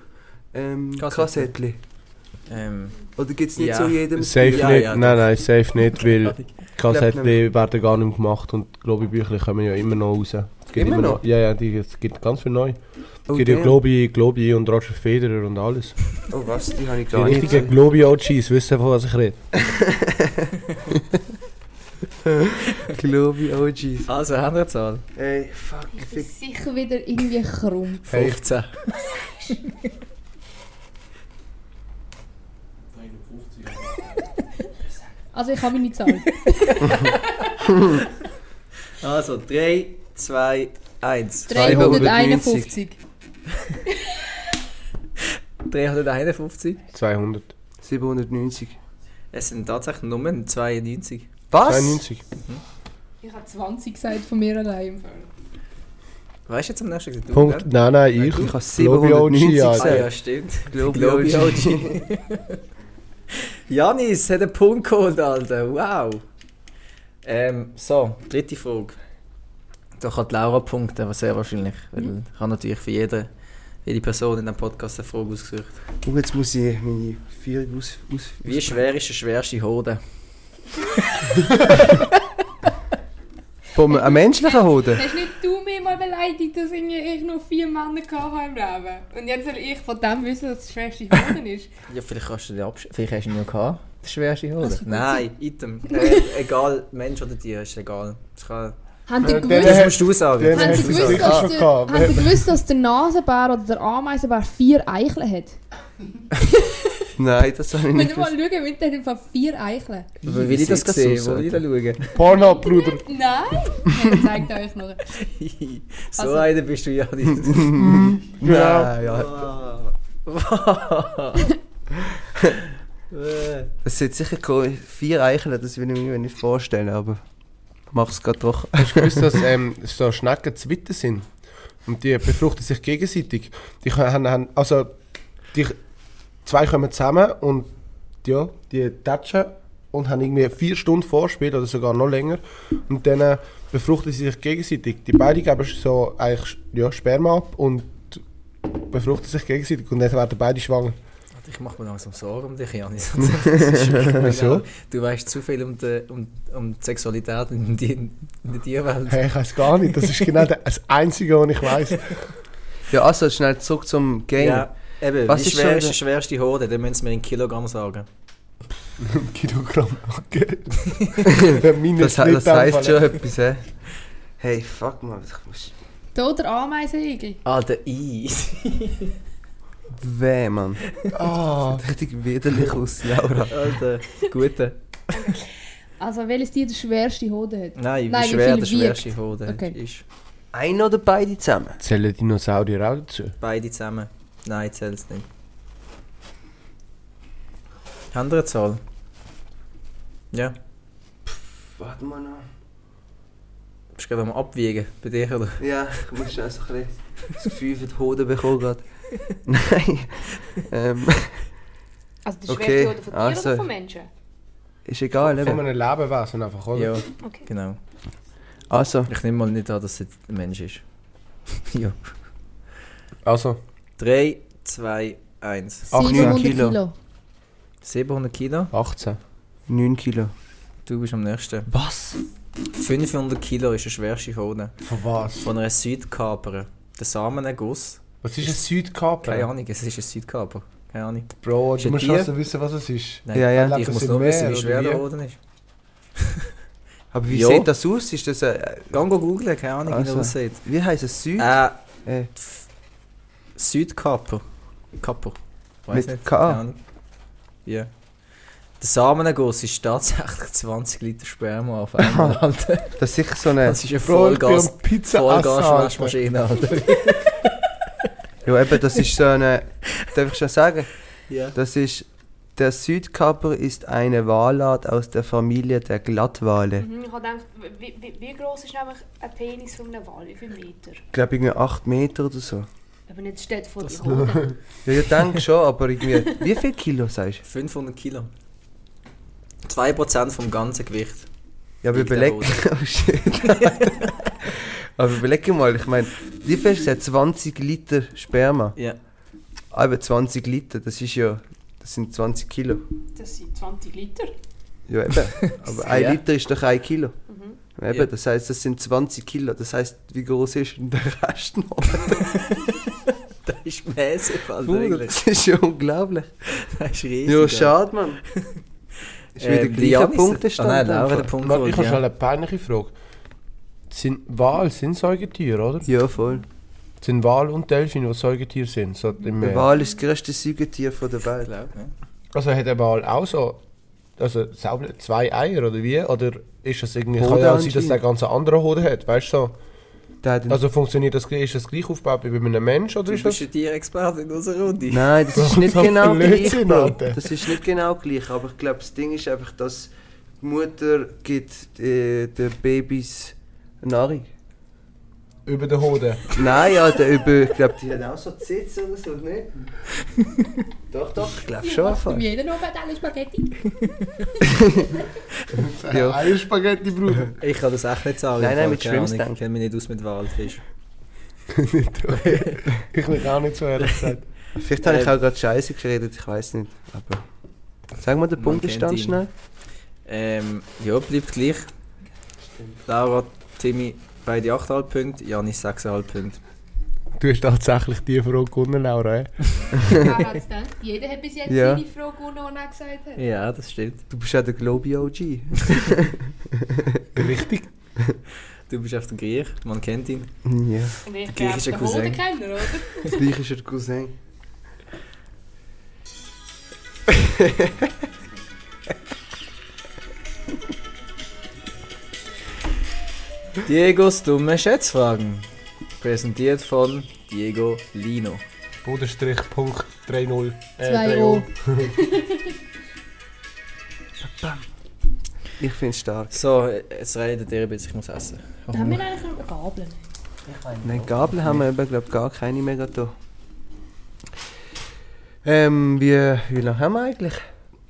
ähm. Kassettli. Ähm, Oder gibt es nicht Ja. so jedem Safe Ja, nicht, ja, nein, nein, safe nicht, weil [LAUGHS] glaub Kassetten werden gar nicht mehr gemacht und ich, Bücher kommen ja immer noch raus. Es gibt Immer noch? Ja, ja, die, es gibt ganz viel neu. Oh, Es gibt ja damn. Globi, Globi und Roger Federer und alles. oh was, die habe ich Die gar nicht richtigen gesehen. Globi OGs wissen, von was ich rede. [LAUGHS] Globi OGs. also, haben wir eine Zahl? Ey, fuck, Ich bin fick. sicher wieder irgendwie krumm. Hey. 15. Also ich habe meine Zahl. [LAUGHS] Also, 3, 2, 1. 351. 351. 200. 790. Es sind tatsächlich Nummern 92. Was? 92. Ich habe 20 gesagt von mir allein im Fall. Weißt du jetzt am nächsten gesagt? Punkt. Nein, nein, ich. Ich habe Globi OG, 790 Ah gesagt. ja, stimmt. Globi OG. [LAUGHS] Janis hat einen Punkt geholt, Alter. Wow. Ähm, so, dritte Frage. Da kann die Laura punkten, aber sehr wahrscheinlich. Weil Mhm. ich habe natürlich für jede, jede Person in diesem Podcast eine Frage ausgesucht. Und jetzt muss ich meine Führung aus... aus Wie schwer ist der schwerste Hoden? [LAUGHS] [LAUGHS] Vom einem menschlichen Hoden? Hast nicht du mir mal beleidigt, dass ich ich nur vier Männer hatte im Leben? Und jetzt soll ich von dem wissen, dass das schwerste Hoden ist? [LAUGHS] Ja, vielleicht kannst du den absch... Vielleicht hast du ihn noch gehabt. Der schwerste Hoden? Das gut Nein, Item. [LAUGHS] Äh, egal, Mensch oder Tier, ist egal. Das, kann... Habt Äh, ihr der- gewusst, das musst du sagen. den- hast du gewusst, dass der, gehabt. habt ihr gewusst, dass der Nasenbär oder der Ameisenbär vier Eicheln hat? [LAUGHS] Nein, das habe ich Wenn nicht ihr mal gewusst. schauen im Fall vier Eicheln. Wie will ich das sehen? Wo will ich da schauen? [LAUGHS] Pornhub, Bruder. [LAUGHS] Nein! Ich zeigt euch noch. [LAUGHS] so Also- einer bist du, Janis. Nein, ja. Das sind sicher keine vier Eichel, das will ich mir nicht vorstellen, aber ich mache es gerade doch. Hast du gewusst, dass ähm, so Schnecken Zwitter sind? Und die befruchten sich gegenseitig. Die haben, haben also die zwei kommen zusammen und ja, die touchen und haben irgendwie vier Stunden Vorspiel oder sogar noch länger. Und dann äh, befruchten sie sich gegenseitig. Die beiden geben so eigentlich ja, Sperma ab und befruchten sich gegenseitig und dann werden beide schwanger. Ich mache mir langsam Sorgen um dich, Janis. [LAUGHS] [LAUGHS] Wieso? Du weißt zu viel um die, um, um die Sexualität in, die, in der Tierwelt. Hey, ich weiß gar nicht. Das ist genau das Einzige, was ich weiß. [LAUGHS] Ja, also schnell zurück zum Game. Ja, eben, Was wie ist schwer der schwerste Hode? Dann müssen wir in Kilogramm sagen. [LAUGHS] Kilogramm. Okay. [LAUGHS] Das, das heisst schon etwas, hä? Hey, fuck mal, ich muss... Da der Ameisenigel. Ah, der I. [LAUGHS] Weh, Mann. Ah. Sieht richtig widerlich aus, Laura. Alter, gute. Also welches Tier der schwerste Hoden hat? Nein, wie Nein, wie schwer viel der schwerste Hode Okay. ist. Ein oder beide zusammen? Zählen Dinosaurier auch dazu? Beide zusammen. Nein, zählt es nicht. Eine Zahl? Ja. Warte mal noch. Bist du gerade am Abwiegen bei dir, oder? Ja, ich muss so ein bisschen das Gefühl für die Hoden bekommen gerade. [LAUGHS] Nein. Ähm, Also der Okay, schwerste Hoden von Tieren also. oder von Menschen? ist egal, Von eben. einem Lebewesen einfach, oder? Ja, Okay. genau. Also, Ich nehme mal nicht an, dass es jetzt ein Mensch ist. [LAUGHS] ja. Also, 3, 2, 1. Ach, 700 neun Kilo. Kilo. 700 Kilo. 18. 9 Kilo. Du bist am nächsten. Was? 500 Kilo ist der schwerste Hoden. Von was? Von einer Südkaper. Der Samenerguss. Was ist ein Südkaper? Keine Ahnung, es ist ein Südkaper. Keine Ahnung. Bro, du musst Tier? also wissen, was es ist. Nein, Ja, ja. Ich muss nur wissen, wie oder schwer wie? der Hoden ist. [LAUGHS] Aber wie Ja. sieht das aus? Ist das ein, Geh go googlen, keine Ahnung, wie Also. das aussieht. wie heisst es? Süd? Äh, Äh, Südkaper. Kaper. Weiß Mit nicht. K? Ja. Der Samenerguss ist tatsächlich [LAUGHS] 20 Liter Sperma auf einmal, Alter. das ist sicher so eine... Das ist eine Vollgas, Vollgas-Waschmaschine, Alter. [LAUGHS] Ja, eben, das ist so eine... Darf ich schon sagen? Ja. Das ist... Der Südkaper ist eine Walart aus der Familie der Glattwale. Mhm, ich habe gedacht, wie, wie, wie groß ist nämlich ein Penis von einem Wal? Wie viele Meter? Ich glaube, irgendwie 8 Meter oder so. Aber nicht steht vor die Hoden. [LAUGHS] Ja, ich denke schon, aber irgendwie... Wie viel Kilo, sagst 500 Kilo. 2% vom ganzen Gewicht. du? Ja, aber überleg... [LAUGHS] Oh shit. [LAUGHS] aber überleg mal, ich meine, wie viel ist das? 20 Liter Sperma? Ja. Aber 20 Liter, das ist ja Das sind 20 Kilo. Das sind 20 Liter. Ja, eben. Aber ein Ja. Liter ist doch ein Kilo. Eben, Ja. das heißt, das sind 20 Kilo. Das heißt, wie groß ist denn der Rest noch? [LAUGHS] Das ist mäßig, Alter. Das ist ja unglaublich. Das ist riesig. Ja, schade, Mann. [LAUGHS] Ist wieder Ähm, gleicher Punktestand. Ah, nein, Laura einfach. der Punkt. Ich habe ja. schon eine peinliche Frage. Sind Wal sind Säugetiere, oder? Ja, voll. Sind Wal und Delfine, die Säugetiere sind? So im Der? Wal ist das größte Säugetier von der Welt. glaube, ja. Also hat der Wal auch so also selber zwei Eier oder wie? Oder ist das irgendwie, kann Hoden ja auch sein, dass der ganz andere Hoden hat, weißt du so? Also funktioniert das, ist das gleich aufgebaut wie bei einem Mensch oder Du ist das? bist ein Tierexperte in unserer Runde. Nein, das ist nicht [LAUGHS] genau gleich. Bro. Das ist nicht genau gleich, aber ich glaube, das Ding ist einfach, dass die Mutter gibt äh, den Babys Nahrung. Über den Hoden. Nein, ja, der über, ich glaube, die hat auch so Zitz oder so, nicht? doch, doch, ich glaube schon. Fall. jeden Abend alle Spaghetti. [LAUGHS] Ja. Eierspaghetti, Bruder. Ich kann das echt nicht sagen. Nein, nein, mit denken. Ich kenne mich nicht aus mit Walfisch. [LAUGHS] ich mich auch nicht so ehrlich gesagt. Vielleicht habe ich Ähm. auch gerade Scheiße geredet, ich weiß nicht. Aber. Sag mal den Punktestand schnell. Ähm, ja, bleibt gleich. Laura, Timmy, beide 8,5 Punkte, Janis 6,5 Punkte. Du hast tatsächlich die Frage gewonnen, Laura. Wer hat es gedacht? Jeder hat bis jetzt Ja. seine Frage gewonnen, die er gesagt hat. Ja, das stimmt. Du bist ja der Globi OG. [LAUGHS] Richtig. Du bist auf dem Griech, man kennt ihn. ja, Und ich Der griechische glaube, Cousin. den Hodenkenner, oder? [LAUGHS] gleich ist er der Cousin. [LAUGHS] Diegos dumme Schätzfragen. Präsentiert von Diego Lino. Bodenstrich Punkt 3-0. Zwei O. Ich finde es stark. So, jetzt redet ihr ein bisschen, ich muss essen. Da haben wir eigentlich noch Gabeln. Nein, Gabel haben wir eben, glaube gar keine mehr da. Ähm, wie, wie lange haben wir eigentlich?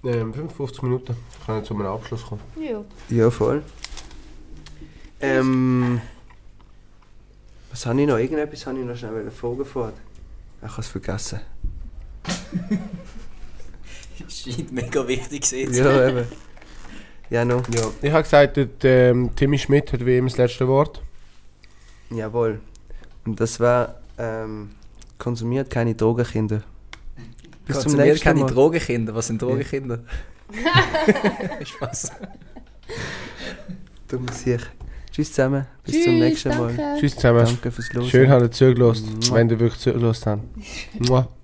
Ähm, 55 Minuten. Ich kann jetzt zu einem Abschluss kommen. Ja. Ja, voll. Ähm, [LAUGHS] was habe ich noch? Irgendetwas habe ich noch schnell fragen vorher. Ich habe es vergessen. [LAUGHS] Scheint mega wichtig zu sein. Ja, eben. Ja, noch. Ja. Ich habe gesagt, der, ähm, Timmy Schmidt hat wie immer das letzte Wort. Jawohl. Und das war, ähm, konsumiert keine Drogenkinder. Bis zum Konsumiert nächsten keine Mal. Drogenkinder. Was sind Drogenkinder? Spaß. Dumm sich. Tschüss zusammen. Bis zum nächsten Mal. danke. Tschüss zusammen. Danke fürs Losen. Schön, habt ihr zugelassen, wenn ihr wirklich zugelassen habt.